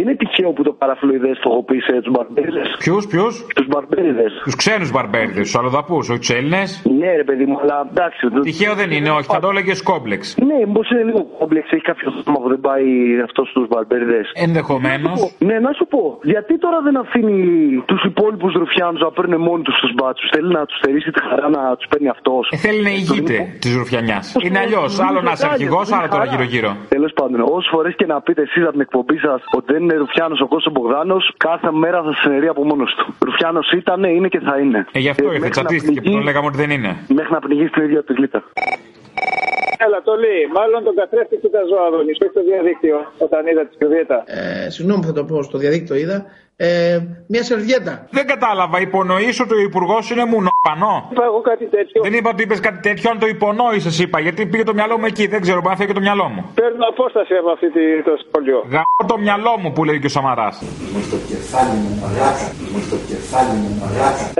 Είναι τυχαίο που το παραφλοειδέ στοχοποίησε τους μπαρμπέριδες. Ποιους, ποιους; Τους μπαρμπέριδες. Τους ξένους μπαρμπέριδες, τους αλλοδαπού, όχι τους Έλληνες; Ναι, ρε παιδί μου, αλλά εντάξει. το- Τυχαίο δεν είναι, όχι, θα το έλεγε κόμπλεξ. Ναι, μήπως είναι λίγο κόμπλεξ, έχει κάποιο θέμα που δεν πάει αυτός στους μπαρμπέριδες. Ενδεχομένως. Ναι, να σου πω, γιατί τώρα δεν αφήνει τους υπόλοιπους ρουφιάνους να παίρνουν μόνοι τους του μπάτσους. Θέλει να τους στερήσει τη χαρά να τους παίρνει αυτός. Ε, θέλει να ηγείται της ρουφιανιάς. Είναι αλλιώς. Άλλο να είσαι αρχηγός, άλλο τώρα γύρω-γύρω. Τέλος πάντων, όσες φορές και να πείτε εσείς από την εκπομπή σας ότι δεν είναι Ρουφιάνος ο Κώσο Μπογδάνος, κάθε μέρα θα σα ενερεί από μόνος του. Ρουφιάνος ήταν, είναι και θα είναι. Ε, γι' αυτό ήρθε, μέχρι να τσατίστηκε που πνιγεί- τον λέγαμε ότι δεν είναι. Μέχρι να πνιγεί στην ίδια τη γλύτα. Έλα, το λέει. Μάλλον τον καθρέφτη του τα ζώα, Αδόνη, όχι στο διαδίκτυο, όταν είδα τη σερβιέτα. Ε, συγγνώμη που θα το πω στο διαδίκτυο είδα. Ε, μια σερβιέτα. Δεν κατάλαβα, υπονοεί ότι ο υπουργός είναι μουνοπανό. Είπα εγώ κάτι τέτοιο. Δεν είπα ότι είπες κάτι τέτοιο, αν το υπονόησε, είπα. Γιατί πήγε το μυαλό μου εκεί, δεν ξέρω, μπορεί να φύγει το μυαλό μου. Παίρνω απόσταση από αυτή τη, το σχόλιο. Γαμώ το μυαλό μου που λέει και ο Σαμαράς.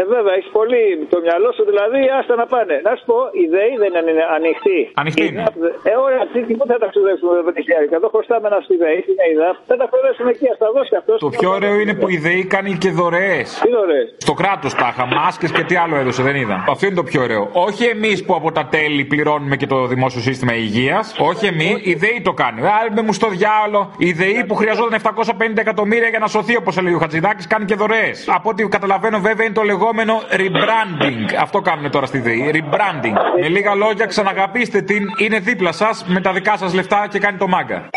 Ε, βέβαια, έχεις πολύ το μυαλό σου, δηλαδή, άστα να πάνε. Να σου πω, η ΔΕΗ δεν είναι ανοιχτή. Ανοιχτή Η είναι. ΔΑΠ δεν- Ε, ωραία, τι, τι, πού θα τα ξοδέψουμε με 5.000. Εδώ χρωστάμε ένα στη ΔΕΗ, στην ΕΙΔΑΠ. Θα τα ξοδέψουμε εκεί, ας τα δώσει αυτός. Το πιο ωραίο είναι που η ΔΕΗ κάνει και δωρεές. Τι δωρεές; Στο κράτος τα είχα, μάσκες και τι άλλο έδωσε, δεν είδα. Αυτό είναι το πιο ωραίο. Όχι εμείς που από τα τέλη πληρώνουμε και το δημόσιο σύστημα υγείας. Όχι εμείς, η ΔΕΗ το κάνει. Άλμε μου στο διάολο. Η ΔΕΗ που χρειαζόταν 750 εκατομμύρια για να σωθεί, όπως έλεγε ο Χατζηδάκης, κάνει και δωρεές. Από ό,τι καταλαβαίνω, βέβαια, είναι το λεγόμενο rebranding. Αυτό κάνουν τώρα στη ΔΕΗ. Rebranding. Με λίγα λόγια, ξαναγαπήστε την, είναι δίπλα σας με τα δικά σας λεφτά και κάνει το μάγκα.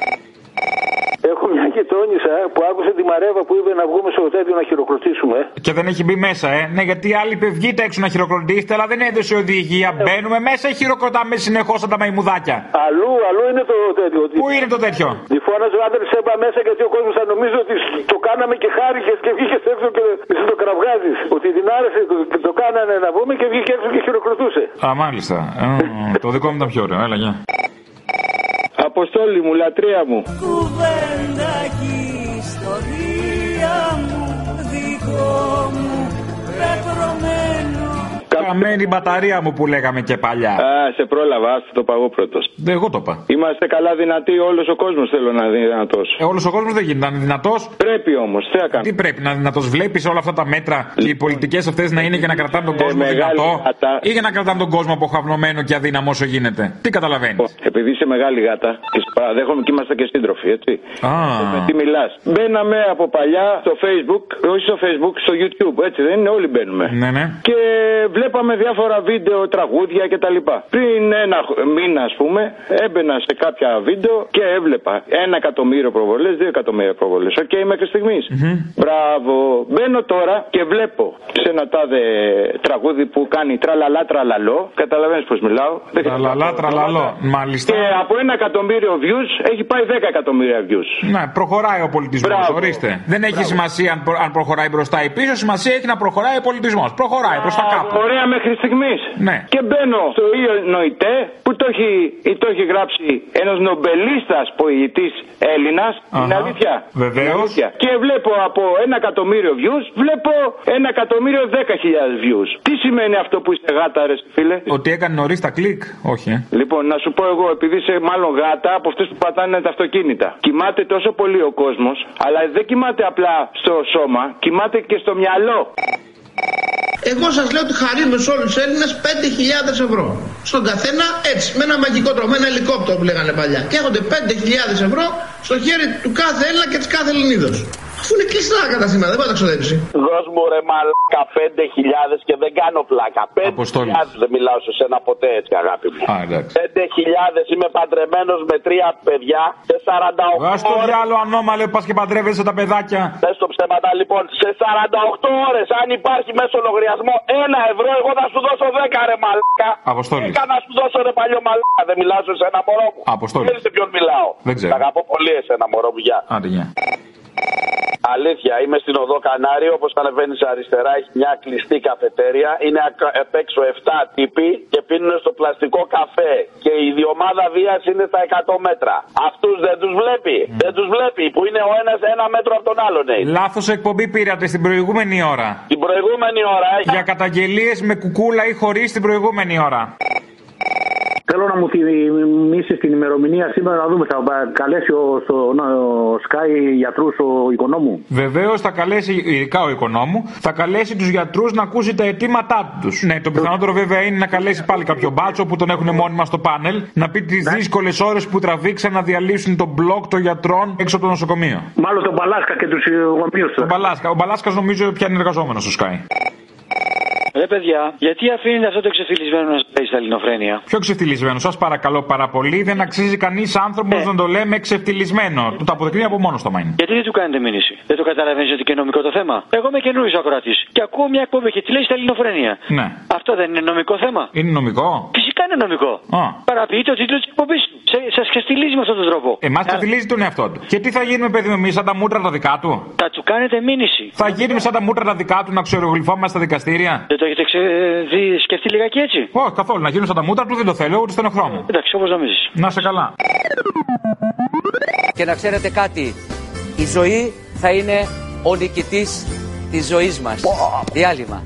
Έχω μια και τόνισα που άκουσε τη Μαρέβα που είπε να βγούμε στο τέτοιο να χειροκροτήσουμε. Και δεν έχει μπει μέσα, ε. Ναι, γιατί άλλοι είπε βγείτε έξω να χειροκροτήσετε, αλλά δεν έδωσε οδηγία. Μπαίνουμε μέσα ή χειροκροτάμε συνεχώς σαν τα μαϊμουδάκια; Αλλού, αλλού είναι το τέτοιο. Πού είναι το τέτοιο; Τη φώναζε ο άντρε έμπα μέσα γιατί ο κόσμος θα νομίζει ότι το κάναμε και χάρηκε και βγήκες έξω και εσύ το κραυγάζεις. Ότι την άρεσε, το, το κάνανε να βγούμε και βγήκε έξω και χειροκροτούσε. Α, μάλιστα. Ε, το δικό μου ήταν πιο ωραίο. Έλα, γεια. Αποστόλη μου, λατρεία μου. Κουβέντα και ιστορία μου δικό μου πεπρωμένο Καμένη μπαταρία μου που λέγαμε και παλιά. Α, σε πρόλαβα, άστο το παγώ πρώτος. Εγώ το είπα. Είμαστε καλά δυνατοί, όλος ο κόσμος θέλω να είναι δυνατός. Ε, Όλος ο κόσμος δεν γίνεται να είναι δυνατός. Πρέπει όμως, τι θα κάνουμε; Τι πρέπει να είναι δυνατός. Βλέπεις όλα αυτά τα μέτρα και οι πολιτικές αυτές να είναι για να κρατάνε τον κόσμο Ε, μεγάλη δυνατό γάτα. ή για να κρατάνε τον κόσμο αποχαυνομένο και αδύναμο όσο γίνεται. Τι καταλαβαίνεις; Επειδή είσαι μεγάλη γάτα και σε παραδέχομαι και είμαστε και σύντροφοι, έτσι. Α. Με τι μιλάς. Μπαίναμε από παλιά στο Facebook, όχι στο Facebook, στο YouTube, έτσι δεν είναι, όλοι μπαίνουμε. Ναι, ναι. Και βλέπαμε διάφορα βίντεο, τραγούδια κτλ. Πριν ένα μήνα, ας πούμε, έμπαινα σε κάποια βίντεο και έβλεπα ένα εκατομμύριο προβολές, δύο εκατομμύρια προβολές. Οκ, μέχρι στιγμής. Μπράβο. Μπαίνω τώρα και βλέπω σε ένα τάδε τραγούδι που κάνει τραλαλά τραλαλό. Καταλαβαίνεις πώς μιλάω. Δεν Τραλαλά, τραλαλό. Μάλιστα. Και από ένα εκατομμύριο views έχει πάει 10 εκατομμύρια views. Ναι, προχωράει ο πολιτισμός. Μπράβο. Ορίστε. Δεν έχει σημασία αν, προ- αν προχωράει μπροστά ή πίσω, σημασία έχει να προχωράει ο πολιτισμός. Προχωράει προς τα κάπου. Ωραία μέχρι στιγμής. Ναι. Και μπαίνω στο Ιωνοητέ που το έχει, το έχει γράψει ένας νομπελίστας ποιητής Έλληνας. Είναι αλήθεια. Βεβαίως. Είναι αλήθεια. Και βλέπω από ένα εκατομμύριο views, βλέπω ένα εκατομμύριο δέκα χιλιάδες views. Τι σημαίνει αυτό που είσαι γάτα, ρε φίλε; Ότι έκανε νωρίς τα κλικ. Όχι, ε. Λοιπόν, να σου πω εγώ, επειδή είσαι μάλλον γάτα από αυτούς που πατάνε τα αυτοκίνητα. Κοιμάται τόσο πολύ ο κόσμος, αλλά δεν κοιμάται απλά στο σώμα, κοιμάται και στο μυαλό. Εγώ σας λέω ότι χαρίζουμε σε όλους τους Έλληνες 5.000 ευρώ. Στον καθένα έτσι, με ένα μαγικό τρόπο, με ένα ελικόπτερο που λέγανε παλιά. Και έχονται 5.000 ευρώ στο χέρι του κάθε Έλληνα και της κάθε Ελληνίδος. Αφού είναι κλειστά τα καταστήματα, δεν μπορεί να τα ξοδέψει. Δώσ' μου ρε μαλάκα 5.000 και δεν κάνω πλάκα. 5.000 δεν μιλάω σε σένα ποτέ έτσι αγάπη μου. Α, εντάξει. 5.000 είμαι παντρεμένος με τρία παιδιά σε 48 Βγάζ το διάλογο ανώμαλε, πας και παντρεύεσαι τα παιδάκια. Πες το ψέματα λοιπόν, σε 48 ώρες αν υπάρχει μέσω λογαριασμό 1 ευρώ εγώ θα σου δώσω 10 ρε μαλάκα. Αποστόλης. Έκα να σου δώσω ρε παλιό μαλάκα, δεν μιλάω σε ένα μωρό μου. Αποστόλης. Ξέρεις σε ποιον μιλάω. Δεν ξέρω. Τα αγαπώ πολύ εσένα μωρό μου, γεια. Άντε, γεια. Αλήθεια, είμαι στην οδό Κανάρι. Όπως ανεβαίνεις αριστερά, έχει μια κλειστή καφετέρια. Είναι ακ- απ' έξω 7 τύποι και πίνουν στο πλαστικό καφέ. Και η διομάδα βίας είναι στα 100 μέτρα. Αυτούς δεν τους βλέπει. Δεν τους βλέπει. Που είναι ο ένας ένα μέτρο από τον άλλον. ε. Λάθος εκπομπή πήρατε στην προηγούμενη ώρα. Την προηγούμενη ώρα. Για καταγγελίες με κουκούλα ή χωρίς την προηγούμενη ώρα. Θέλω να μου θυμίσει την ημερομηνία σήμερα να δούμε. Θα καλέσει ο, στο, ο Sky γιατρού ο οικονόμου. Βεβαίω θα καλέσει, ειδικά ο οικονόμου, θα καλέσει του γιατρού να ακούσει τα αιτήματά του. Ναι, το πιθανότερο βέβαια είναι να καλέσει πάλι κάποιο μπάτσο που τον έχουν μόνιμα στο πάνελ, να πει τι δύσκολε ώρε που τραβήξαν να διαλύσουν τον μπλοκ των γιατρών έξω από το νοσοκομείο. Μάλλον τον Παλάσκα και του γονεί του. Ο Μπαλάσκα, ο Μπαλάσκα νομίζω πια είναι εργαζόμενο στο Sky. Ρε παιδιά, γιατί αφήνετε αυτό το εξεφυλισμένο να λέει στα ελληνοφρένεια. Πιο ξεφτυλισμένο, σας παρακαλώ πάρα πολύ. Δεν αξίζει κανείς άνθρωπος να το λέμε ξεφτυλισμένο. Του το αποδεικνύει από μόνος το μάιν. Γιατί δεν του κάνετε μήνυση; Δεν το καταλαβαίνεις ότι και νομικό το θέμα; Εγώ είμαι καινούριο ακροατής. Και ακούω μια εκπομπή και τη λέει στα ελληνοφρένεια. Ναι. Αυτό δεν είναι νομικό θέμα; Είναι νομικό. Φυσικά είναι νομικό. Α. Παραποιεί το τίτλος της εκπομπής. Σα ξεφτυλίζει με αυτόν τον τρόπο. Εμά ξεφτυλίζει τον εαυτό του. Και τι θα γίνουμε, παιδί μου, εμείς σαν τα μούτρα τα δικά του; Θα του κάνετε μήνυση. Θα γίνουμε σαν τα μούτρα τα δικά του να ξερογλυφόμαστε στα δικαστήρια; Δεν το έχετε ξε... δει, σκεφτεί λιγάκι έτσι; Όχι, καθόλου. Να γίνουμε σαν τα μούτρα του δεν το θέλω, ούτε στον εχθρό μου. Εντάξει, όπως νομίζεις. Να σε καλά. Και να ξέρετε κάτι, η ζωή θα είναι ο νικητής της ζωής μας. Διάλειμμα.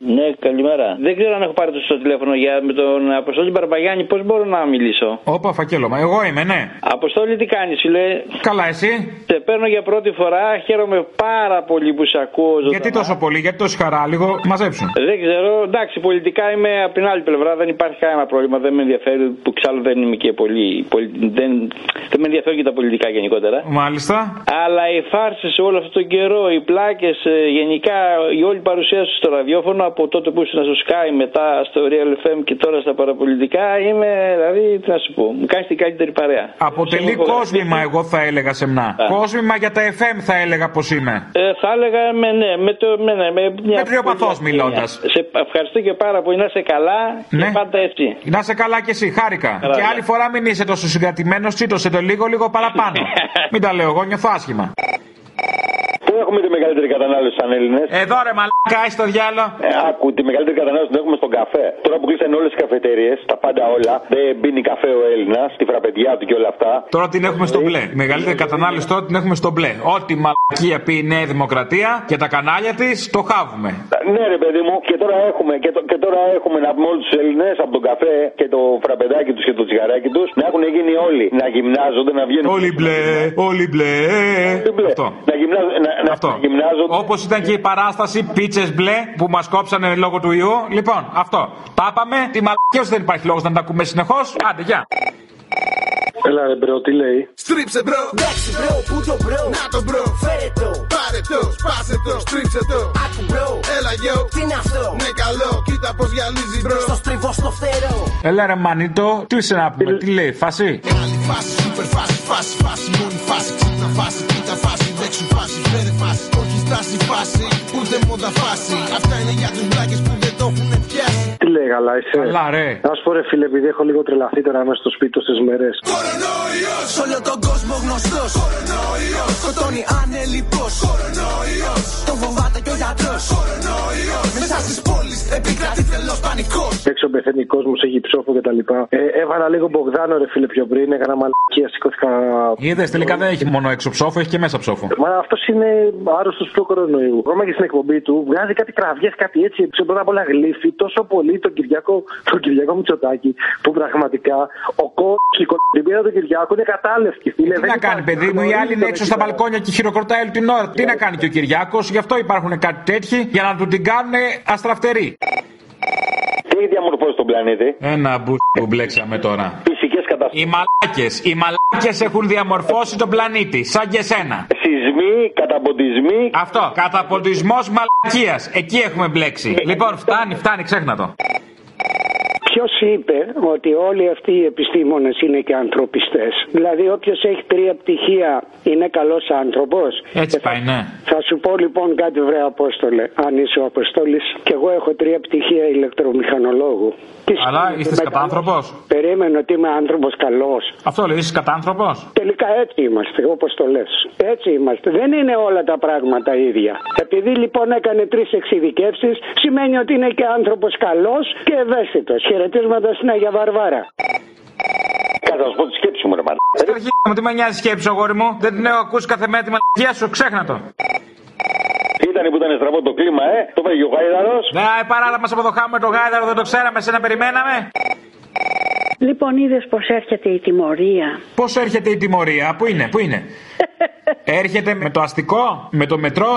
Ναι, καλημέρα. Δεν ξέρω αν έχω πάρει το σωστό τηλέφωνο για με τον Αποστόλη Μπαρμπαγιάννη. Πώς μπορώ να μιλήσω; Όπα, φακέλωμα. Εγώ είμαι, ναι. Αποστόλη, τι κάνεις, φίλε. Καλά, εσύ; Σε παίρνω για πρώτη φορά. Χαίρομαι πάρα πολύ που σε ακούω. ζωντανά. Γιατί τόσο πολύ, γιατί τόση χαρά, λίγο μαζέψουν. Δεν ξέρω. Εντάξει, πολιτικά είμαι από την άλλη πλευρά. Δεν υπάρχει κανένα πρόβλημα. Δεν με ενδιαφέρει. Που ξάλλου δεν είμαι και πολύ. πολι- Δεν, δεν με ενδιαφέρουν και τα πολιτικά γενικότερα. Μάλιστα. Αλλά οι φάρσες όλο αυτόν τον καιρό, οι πλάκες, γενικά η όλη παρουσία σου στο ραδιόφωνο από τότε που ήσουν στο Sky, μετά στο Real FM και τώρα στα παραπολιτικά, είμαι δηλαδή, τι να σου πω, μου κάνει την καλύτερη παρέα. Αποτελεί Σε έχω κόσμημα, εγώ θα έλεγα σε μνά. Κόσμημα για τα FM θα έλεγα πως είμαι. Ε, θα έλεγα με, ναι, με, το, με, ναι, με μια. Μετριοπαθώς μιλώντας. Σε ευχαριστώ και πάρα πολύ. Να είσαι καλά Ναι. και πάντα έτσι. Να σε καλά κι εσύ, χάρηκα. Καλά, και καλά. άλλη φορά μην είσαι τόσο συγκρατημένος, τσίτωσε το λίγο, λίγο παραπάνω. μην τα λέω, εγώ νιώθω άσχημα. Πού έχουμε τη μεγαλύτερη κατανάλωση σαν Έλληνες. Εδώ ρε μαλάκα, είσαι το διάλο. Ε, άκου, τη μεγαλύτερη κατανάλωση την έχουμε στον καφέ. Τώρα που κλείσαν όλες τις καφετέρειες, τα πάντα όλα, δεν πίνει καφέ ο Έλληνας, τη φραπεδιά του και όλα αυτά. Τώρα την έχουμε στο μπλε. Η μεγαλύτερη κατανάλωση τώρα την έχουμε στο μπλε. Ό,τι μαλακία πει η Νέα Δημοκρατία και τα κανάλια της, το χάβουμε. Ναι, ρε παιδί μου, και τώρα έχουμε, και, το- και τώρα έχουμε να πούμε όλους τους Έλληνες από τον καφέ και το φραπεδάκι τους και το τσιγαράκι τους να έχουν γίνει όλοι να γυμνάζονται, να βγαίνουν. Όλοι μπλε, όλοι μπλε. Αυτό. Να, γυμνάζ, να, να, Αυτό. να γυμνάζονται. Όπως ήταν και η παράσταση πίτσες μπλε που μας κόψανε λόγω του ιού. Λοιπόν, αυτό. Τα είπαμε. Τη μαλακία σου δεν υπάρχει λόγος να τα ακούμε συνεχώς. Άντε, γεια. Έλα ρε bro, τι λέει; Στρίψε bro, εντάξει bro, πού το bro, να το bro, φέρε το, πάρε το, σπάσε το, στρίψε το, άκου bro, έλα yo, τι είναι αυτό, ναι καλό, κοίτα πως γυαλίζει bro, στο στριβό στο φτερό, Έλα ρε μανίτο, τι είσαι να πούμε, τι λέει, φάση; άλλη φάση, σούπερ φάση, φάση, φάση, μόνη φάση, ξύπνα φάση, κοίτα φάση, όχι στάση φάση, ούτε μόντα φάση, αυτά είναι για τους βλάκες που δεν το έχουν πιάσει. Τι λέει, καλά είσαι. Καλά, ρε. Να σου πω ρε φίλε, επειδή έχω λίγο τρελαθεί τώρα μέσα στο σπίτι τόσες μέρες. Κορονοϊός, σ' όλο τον κόσμο γνωστός Κορονοϊός, σκοτώνει ανελιπώς Κορονοϊός, τον φοβάται και ο γιατρός Κορονοϊός, μέσα στις πόλεις επικρατεί τρελός πανικός Έξω πεθαίνει κόσμο, έχει ψόφο και τα λοιπά. Ε, έβαλα λίγο Μπογδάνο ρε φίλε πιο πριν, έκανα μαλακία, σηκώθηκα. Είδες τελικά δεν έχει μόνο έξω ψόφο, έχει και μέσα ψόφο. Μα αυτός είναι άρρωστος του κορονοϊού. Ακόμα και στην εκπομπή του βγάζει κάτι κραυγές, κάτι έτσι. Ξέρω πρώτα απ' όλα γλύφει τόσο πολύ τον Κυριακό, τον Κυριακό Μητσοτάκη που πραγματικά ο κόσμο, η κολυμπήρα του Κυριακού είναι κατάλευκη. Φίλε, Τι Δεν να κάνει, υπάρχει παιδί μου, οι άλλοι είναι έξω στα μπαλκόνια και χειροκροτάει όλη την ώρα. Τι να κάνει και ο Κυριάκο, γι' αυτό υπάρχουν κάτι τέτοιοι για να του την κάνουν αστραφτερή. Τι έχει διαμορφώσεις τον πλανήτη; Ένα μπου που μπλέξαμε τώρα. Φυσικές καταστροφέ. Οι μαλάκες, οι μαλάκες έχουν διαμορφώσει τον πλανήτη, σαν και εσένα. Σεισμοί, καταποντισμοί. Αυτό, καταποντισμός μαλακίας. Εκεί έχουμε μπλέξει. Λοιπόν, φτάνει, φτάνει, ξέχνα το. Ποιος είπε ότι όλοι αυτοί οι επιστήμονες είναι και ανθρωπιστές; Δηλαδή, όποιος έχει τρία πτυχία είναι καλός άνθρωπος; Έτσι πάει, ναι. Θα σου πω λοιπόν κάτι, βρε Απόστολε, αν είσαι ο Αποστόλης. Και εγώ έχω τρία πτυχία ηλεκτρομηχανολόγου. Τι Αλλά σημαίνει είστε ότι είμαι κατάνθρωπο. καλός; Περίμενε ότι είμαι άνθρωπος καλός. Αυτό λέει, είσαι κατάνθρωπο. Τελικά έτσι είμαστε, όπως το λες. Έτσι είμαστε. Δεν είναι όλα τα πράγματα ίδια. Επειδή λοιπόν έκανε τρεις εξειδικεύσεις, σημαίνει ότι είναι και άνθρωπος καλός και ευαίσθητος. Χαιρετίσματα στην Αγία Βαρβάρα. Κάτσε να σου πω τη σκέψη μου, ρε μάνα. Αρχή μου, τι με νοιάζει σκέψη, αγόρι μου; Δεν την έχω ακούσει κάθε μέρα τη μαλακία σου, ξέχνα το. Ήταν που ήταν στραβό το κλίμα, ε; Το φάγει ο Γάιδαρος. Ναι, παράλληλα μα αποδοχάμε το γάιδαρο, δεν το ξέραμε, σε να περιμέναμε. Λοιπόν, είδες πώ έρχεται η τιμωρία. Πώς έρχεται η τιμωρία, πού είναι, πού είναι; έρχεται με το αστικό, με το μετρό;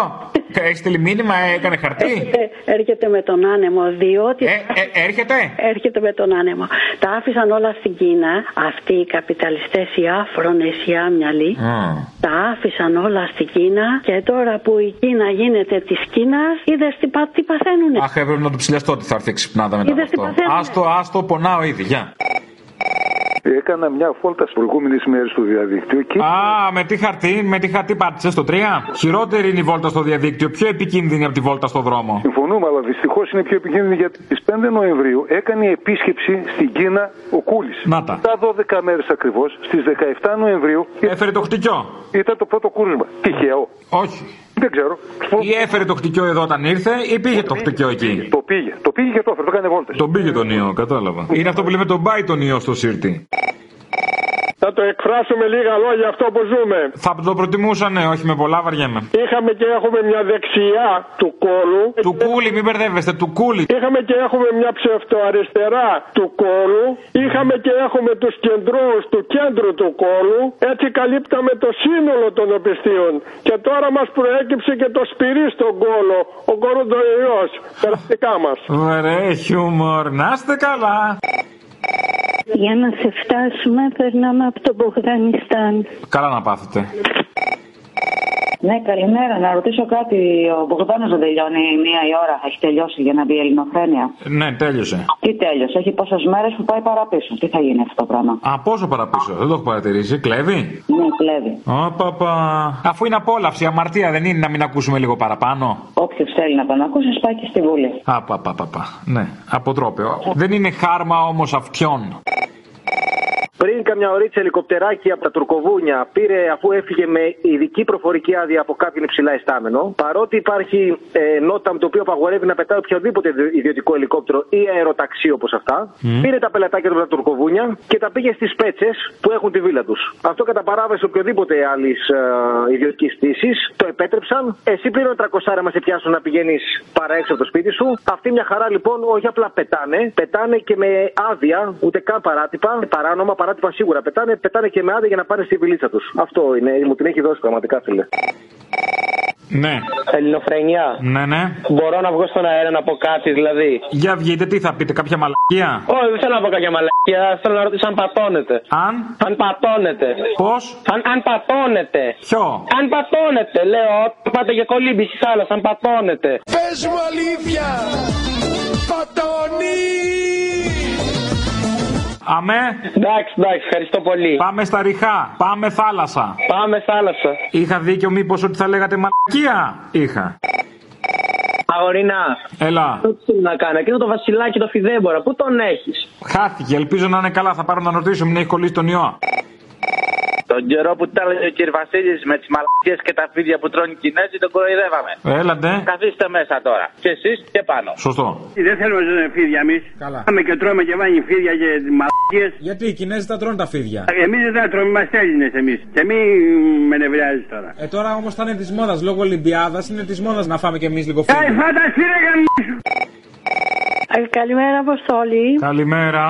Έχεις στείλει μήνυμα, έκανε χαρτί; Ε, έρχεται με τον άνεμο, διότι. Ε, ε, έρχεται; Έρχεται με τον άνεμο. Τα άφησαν όλα στην Κίνα. Αυτοί οι καπιταλιστές, οι άφρονες, οι άμυαλοι. Τα άφησαν όλα στην Κίνα και τώρα που η Κίνα γίνεται της Κίνας, είδες τι, πα, τι παθαίνουνε. Αχ, έπρεπε να του ψηλιαστώ ότι θα έρθει ξυπνάδα μετά από Είδες τι αυτό. παθαίνουμε. Άστο, άστο, πονάω ήδη, γεια. Έκανα μια φόλτα στις προηγούμενες μέρες στο διαδίκτυο και. Α, με τι χαρτί, με τι χαρτί πάτησες στο 3. Χειρότερη είναι η βόλτα στο διαδίκτυο, πιο επικίνδυνη από τη βόλτα στο δρόμο. Συμφωνούμε, αλλά δυστυχώς είναι πιο επικίνδυνη γιατί στις 5 Νοεμβρίου έκανε επίσκεψη στην Κίνα ο Κούλης. Να τα. Τα 12 μέρες ακριβώς, στις 17 Νοεμβρίου. Έφερε το χτυκιό. Ήταν το πρώτο κούρσμα. Τυχαίο. Όχι. Δεν ξέρω. Ή έφερε το χτυκιό εδώ όταν ήρθε, ή πήγε το χτυκιό εκεί. Το πήγε. Το πήγε και το έφερε. Το έκανε βόλτες. Τον πήγε τον ιό, κατάλαβα. Είναι αυτό που λέμε τον πάει τον ιό στο σύρτη. Θα το εκφράσω με λίγα λόγια αυτό που ζούμε. Θα το προτιμούσα, ναι, όχι με πολλά, βαριέμαι. Είχαμε και έχουμε μια δεξιά του κόλου. Του κούλι, μην μπερδεύεστε, του κούλι. Είχαμε και έχουμε μια ψευτοαριστερά του κόλου. Είχαμε και έχουμε τους κεντρώους του κέντρου του κόλου. Έτσι καλύπταμε το σύνολο των οπισθίων. Και τώρα μας προέκυψε και το σπυρί στον κόλο. Ο κορονοϊός. Περαστικά μας. Ωραία, χιούμορ, να είστε καλά. Για να σε φτάσουμε, περνάμε από το Μπογδανιστάν. Καλά να πάθετε. Ναι, καλημέρα. Να ρωτήσω κάτι. Ο Μπογδάνος δεν τελειώνει μία η ώρα. Έχει τελειώσει για να μπει η ελληνοφρένεια. Ναι, τέλειωσε. Τι τέλειωσε; Έχει πόσες μέρες που πάει παραπίσω. Τι θα γίνει αυτό το πράγμα; Α, πόσο παραπίσω, δεν το έχω παρατηρήσει. Κλέβει; Ναι, κλέβει. Ω, παπα. Αφού είναι απόλαυση, αμαρτία δεν είναι να μην ακούσουμε λίγο παραπάνω. Όποιος θέλει να τον ακούσει, πάει και στη Βουλή. Α, πα, πα, πα, πα. Ναι, αποτρόπαιο. Δεν είναι χάρμα όμως αυτιών. Πριν καμιά ωρίτσα ελικοπτεράκι από τα τουρκοβούνια πήρε αφού έφυγε με ειδική προφορική άδεια από κάποιον υψηλά ειστάμενο. Παρότι υπάρχει ε, νότα με το οποίο απαγορεύει να πετάει οποιοδήποτε ιδιωτικό ελικόπτερο ή αεροταξί όπως αυτά, Μμ. πήρε τα πελατάκια του από τα τουρκοβούνια και τα πήγε στις πέτσες που έχουν τη βίλα τους. Αυτό κατά παράβαση οποιοδήποτε άλλης ε, ιδιωτικής πτήση το επέτρεψαν. Εσύ πλήρω 300 μα σε πιάσουν να πηγαίνεις παρά έξω από το σπίτι σου. Αυτή μια χαρά λοιπόν όχι απλά πετάνε, πετάνε και με άδεια, ούτε καν παράτυπα, παράνομα, παράτυπα σίγουρα πετάνε, πετάνε και με άδεια για να πάνε στη βιλίτσα τους. Αυτό είναι, μου την έχει δώσει πραγματικά φίλε. Ναι. Ελληνοφρενιά. Ναι, ναι. Μπορώ να βγω στον αέρα να πω κάτι, δηλαδή; Για βγείτε, τι θα πείτε, κάποια μαλακία; Όχι, δεν θέλω να πω κάποια μαλακία. Θέλω να ρωτήσω αν πατώνετε. Αν; Αν πατώνετε. Πώς; Αν, αν πατώνετε. Ποιο; Αν πατώνετε, λέω. Όταν πάτε για κολύμπη στη θάλασσα, αν πατώνετε. Πες μου αλήθεια! Πατώνεις! Αμέ. Εντάξει, εντάξει, ευχαριστώ πολύ. Πάμε στα ριχά. Πάμε θάλασσα. Πάμε θάλασσα. Είχα δίκιο μήπως ότι θα λέγατε μαλακία; Είχα. Αγορινά. Έλα. Τι να κάνω, εκείνο το βασιλάκι το φιδέμπορα, πού τον έχεις; Χάθηκε. Ελπίζω να είναι καλά. Θα πάρω να ρωτήσω. Μην έχει κολλήσει τον ιό. Τον καιρό που τα έλεγε ο κ. Βασίλης με τις μαλακίε και τα φίδια που τρώνε οι Κινέζοι, τον κοροϊδεύαμε. Έλατε. Καθίστε μέσα τώρα. Και εσείς και πάνω. Σωστό. Δεν θέλουμε να ζούμε φίδια εμείς. Καλά. Πάμε και τρώμε και βάνει φίδια και μαλακίες. Γιατί οι Κινέζοι τα τρώνε τα φίδια; Εμείς δεν τα τρώμε, είμαστε Έλληνες εμείς. Και μην με νευριάζει τώρα. Ε, τώρα όμως θα είναι της μόδας. Λόγω Ολυμπιάδας είναι της μόδας να φάμε κι εμείς λίγο Ε, φίδια. φανταστεί ρε γαμίσου. Ε, Καλημέρα, Αποστόλη. Καλημέρα.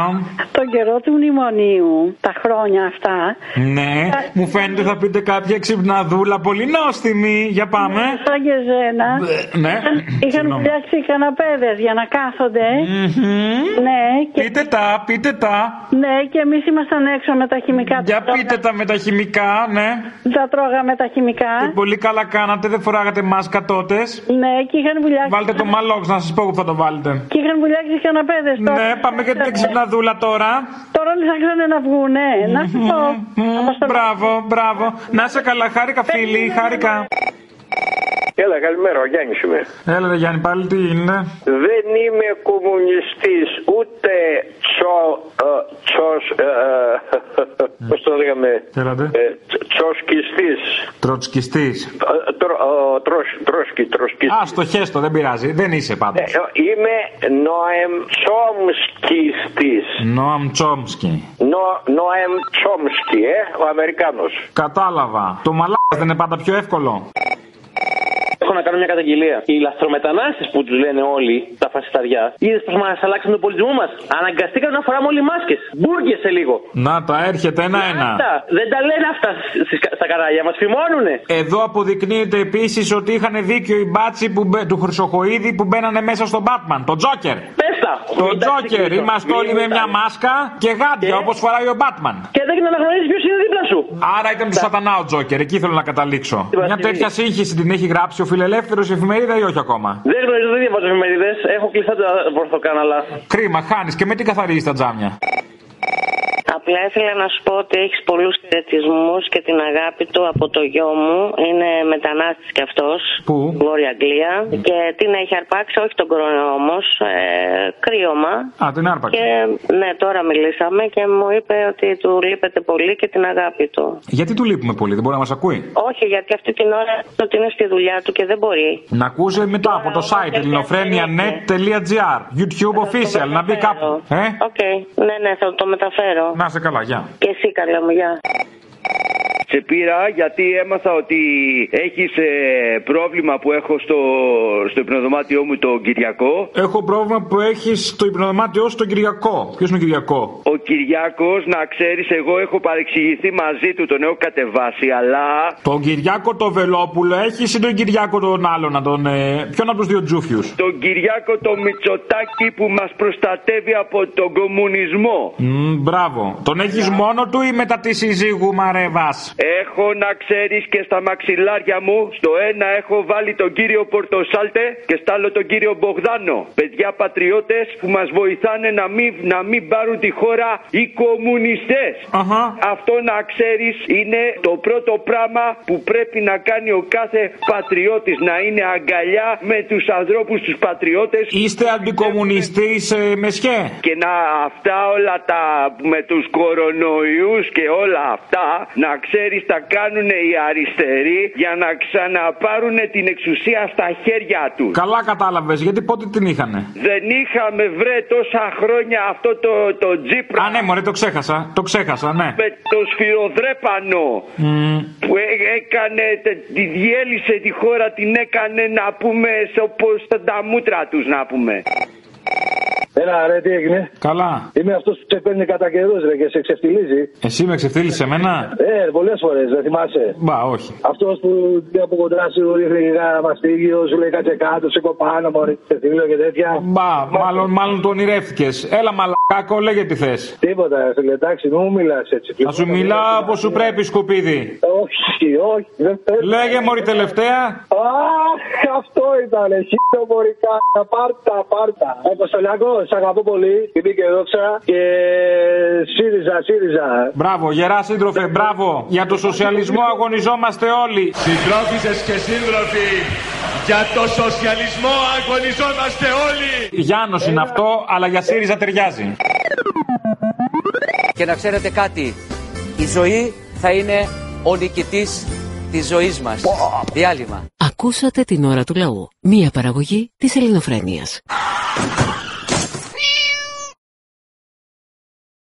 Τον καιρό του μνημονίου, τα χρόνια αυτά. Ναι, μου φαίνεται θα πείτε κάποια ξυπναδούλα πολύ νόστιμη. Για πάμε. Σαν και ζένα. Ναι. Είχαν Συγγνώμη. φτιάξει καναπέδες για να κάθονται. Ναι, και, Πείτε τα, πείτε τα. ναι, και εμείς ήμασταν έξω με τα χημικά. Για πείτε τα με τα χημικά, ναι. Τα τρώγαμε τα χημικά. Πολύ καλά κάνατε, δεν φοράγατε μάσκα τότε. Ναι, και είχαν βουλιάξει. Βάλτε το μαλόξ να σας πω που θα το βάλετε. Και είχαν βουλιάξει καναπέδε. Ναι, πάμε για την ξυπναδούλα τώρα. Τώρα όλοι θα ξέρουν να βγουνε. Να σου πω. Μπράβο, μπράβο. Να είσαι καλά, χάρηκα φίλοι, χάρηκα. Έλα, καλημέρα, ο Γιάννης είμαι. Έλα, ρε Γιάννη, πάλι τι γίνεται. Δεν είμαι κομμουνιστής, ούτε τσο, ε, τσος, ε, ε, πώς το λέγαμε, Έλατε. ε, τσ- τσοσκιστής. Τροτσκιστή. Ε, τρο- ε, τρος- Τρόσκι, τροσκιστής. Α, στο χέστο, δεν πειράζει. Δεν είσαι πάντως. Ε, ε, Είμαι Νοεμ Τσόμσκιστής. Νόαμ Τσόμσκι. Νο- Νοεμ Τσόμσκι, ε, ο Αμερικάνος. Κατάλαβα. Το μαλάκα δεν είναι πάντα πιο εύκολο. Έχω να κάνω μια καταγγελία. Οι λαθρομετανάστες που τους λένε όλοι, τα φασισταριά, είδες πώ μας αλλάξαν τον πολιτισμό μας. Αναγκαστήκαμε να φοράμε όλοι μάσκες. Μπουργκε σε λίγο. Να τα έρχεται ένα-ένα. Αυτά. Δεν τα λένε αυτά στις- στα κανάλια, μας φημώνουνε. Εδώ αποδεικνύεται επίσης ότι είχαν δίκιο οι μπάτσι που, μπε- του Χρυσοχοίδη που μπαίνανε μέσα στον Batman, τον Τζόκερ. Πες τα. Το Μην τα Τζόκερ, εξηγήσω. είμαστε Μην όλοι με τα- μια μάσκα και γάντια όπως φοράει ο Batman. Και δεν αναγνωρίζεις ποιος είναι δίπλα σου. Άρα ήταν του σατανά ο Τζόκερ, εκεί θέλω να καταλήξω. Μια τέτοια σύγχυση την έχει γράψει ο φιλελεύθερο εφημερίδα ή όχι ακόμα; Δεν γνωρίζω, δεν διαβάζω εφημερίδες. Έχω κλειστά τα βορθοκάναλα. Κρίμα, χάνεις και με τι καθαρίζει τα τζάμια; Απλά ήθελα να σου πω ότι έχεις πολλούς χαιρετισμούς και την αγάπη του από το γιο μου. Είναι μετανάστης κι αυτός. Πού; Βόρεια Αγγλία. Και την έχει αρπάξει, όχι τον κορονοϊό όμως. Ε, κρύωμα. Α, την άρπαξε. Και ναι, τώρα μιλήσαμε και μου είπε ότι του λείπεται πολύ και την αγάπη του. Γιατί του λείπουμε πολύ, δεν μπορεί να μας ακούει; Όχι, γιατί αυτή την ώρα ότι είναι στη δουλειά του και δεν μπορεί. Να ακούσει μετά από το site ellinofreneia.net.gr YouTube official, να μπει κάπου. Ε; Οκ, ναι, ναι, θα το μεταφέρω. Να σε είσαι καλά, γεια. Και εσύ καλά μου, γεια. Σε πήρα γιατί έμαθα ότι έχεις πρόβλημα που έχω στο, στο υπνοδωμάτιό μου τον Κυριάκο. Έχω πρόβλημα που έχεις στο υπνοδωμάτιό σου τον Κυριάκο. Ποιος είναι ο Κυριάκος; Ο Κυριάκος, να ξέρεις, εγώ έχω παρεξηγηθεί μαζί του, τον έχω κατεβάσει, αλλά. Τον Κυριάκο το Βελόπουλο έχεις ή τον Κυριάκο τον άλλον, να τον. Ε... Ποιον από τους δύο τζούφιους; Τον Κυριάκο το Μητσοτάκι που μας προστατεύει από τον κομμουνισμό. Μ, μπράβο. Τον έχεις μόνο του ή μετά τη συζύγου Μαρεβά. Έχω να ξέρεις και στα μαξιλάρια μου, στο ένα έχω βάλει τον κύριο Πορτοσάλτε και στα άλλο τον κύριο Μπογδάνο. Παιδιά πατριώτες που μας βοηθάνε να μην, να μην πάρουν τη χώρα οι κομμουνιστές. Αυτό να ξέρεις είναι το πρώτο πράγμα που πρέπει να κάνει ο κάθε πατριώτης. Να είναι αγκαλιά με τους ανθρώπους τους πατριώτες. Είστε αντικομουνιστής ε, μεσχέ. Και να αυτά όλα τα με τους κορονοϊούς και όλα αυτά να ξέρεις τα κάνουν οι αριστεροί για να ξαναπάρουν την εξουσία στα χέρια τους. Καλά κατάλαβες, γιατί πότε την είχανε; Δεν είχαμε βρε τόσα χρόνια αυτό το, το τζίπρα. Α, ναι, μωρέ, το ξέχασα. Το ξέχασα, ναι. Με το σφυροδρέπανο που έ- έκανε, τε- τη διέλυσε τη χώρα, την έκανε να πούμε όπως τα μούτρα τους να πούμε. Έλα, ρε, τι έγινε; Καλά. Είμαι αυτός που σε παίρνει κατά καιρούς, ρε, και σε ξεφτιλίζει. Εσύ με ξεφτύλισες εμένα; Ε, πολλές φορές, δεν θυμάσαι. Μπα, όχι. Αυτός που πήγε από κοντά σου ρίχνει ένα μαστίγιο, σου λέει κάτσε κάτω, σε κοπάνω, μωρή, σε θύλιο και τέτοια. Μπα, μάλλον, μάλλον το ονειρεύτηκε. Έλα, μαλακάκο, λέγε τι θες. Τίποτα, φίλε, εντάξει, μην μου μιλάς έτσι. Θα σου μιλάω όπως σου πρέπει, σκουπίδι. Όχι, όχι, δεν θέλω. Λέγε, μωρή τελευταία. Αχ, αυτό ήταν, εσύ το μωρικά. Πάρτα, πάρτα. Αποστολιακός, σ' αγαπώ πολύ. Τιμή και δόξα. Και ΣΥΡΙΖΑ, ΣΥΡΙΖΑ. Μπράβο, γερά σύντροφε, μπράβο. Για το σοσιαλισμό αγωνιζόμαστε όλοι. Συντρόφισσες και σύντροφοι, για το σοσιαλισμό αγωνιζόμαστε όλοι. Γιάννος είναι αυτό, αλλά για ΣΥΡΙΖΑ ταιριάζει. Και να ξέρετε κάτι, η ζωή θα είναι ο νικητής της ζωής μας. Διάλειμμα. Ακούσατε την ώρα του λαού. Μία παραγωγή της ελληνοφρένειας.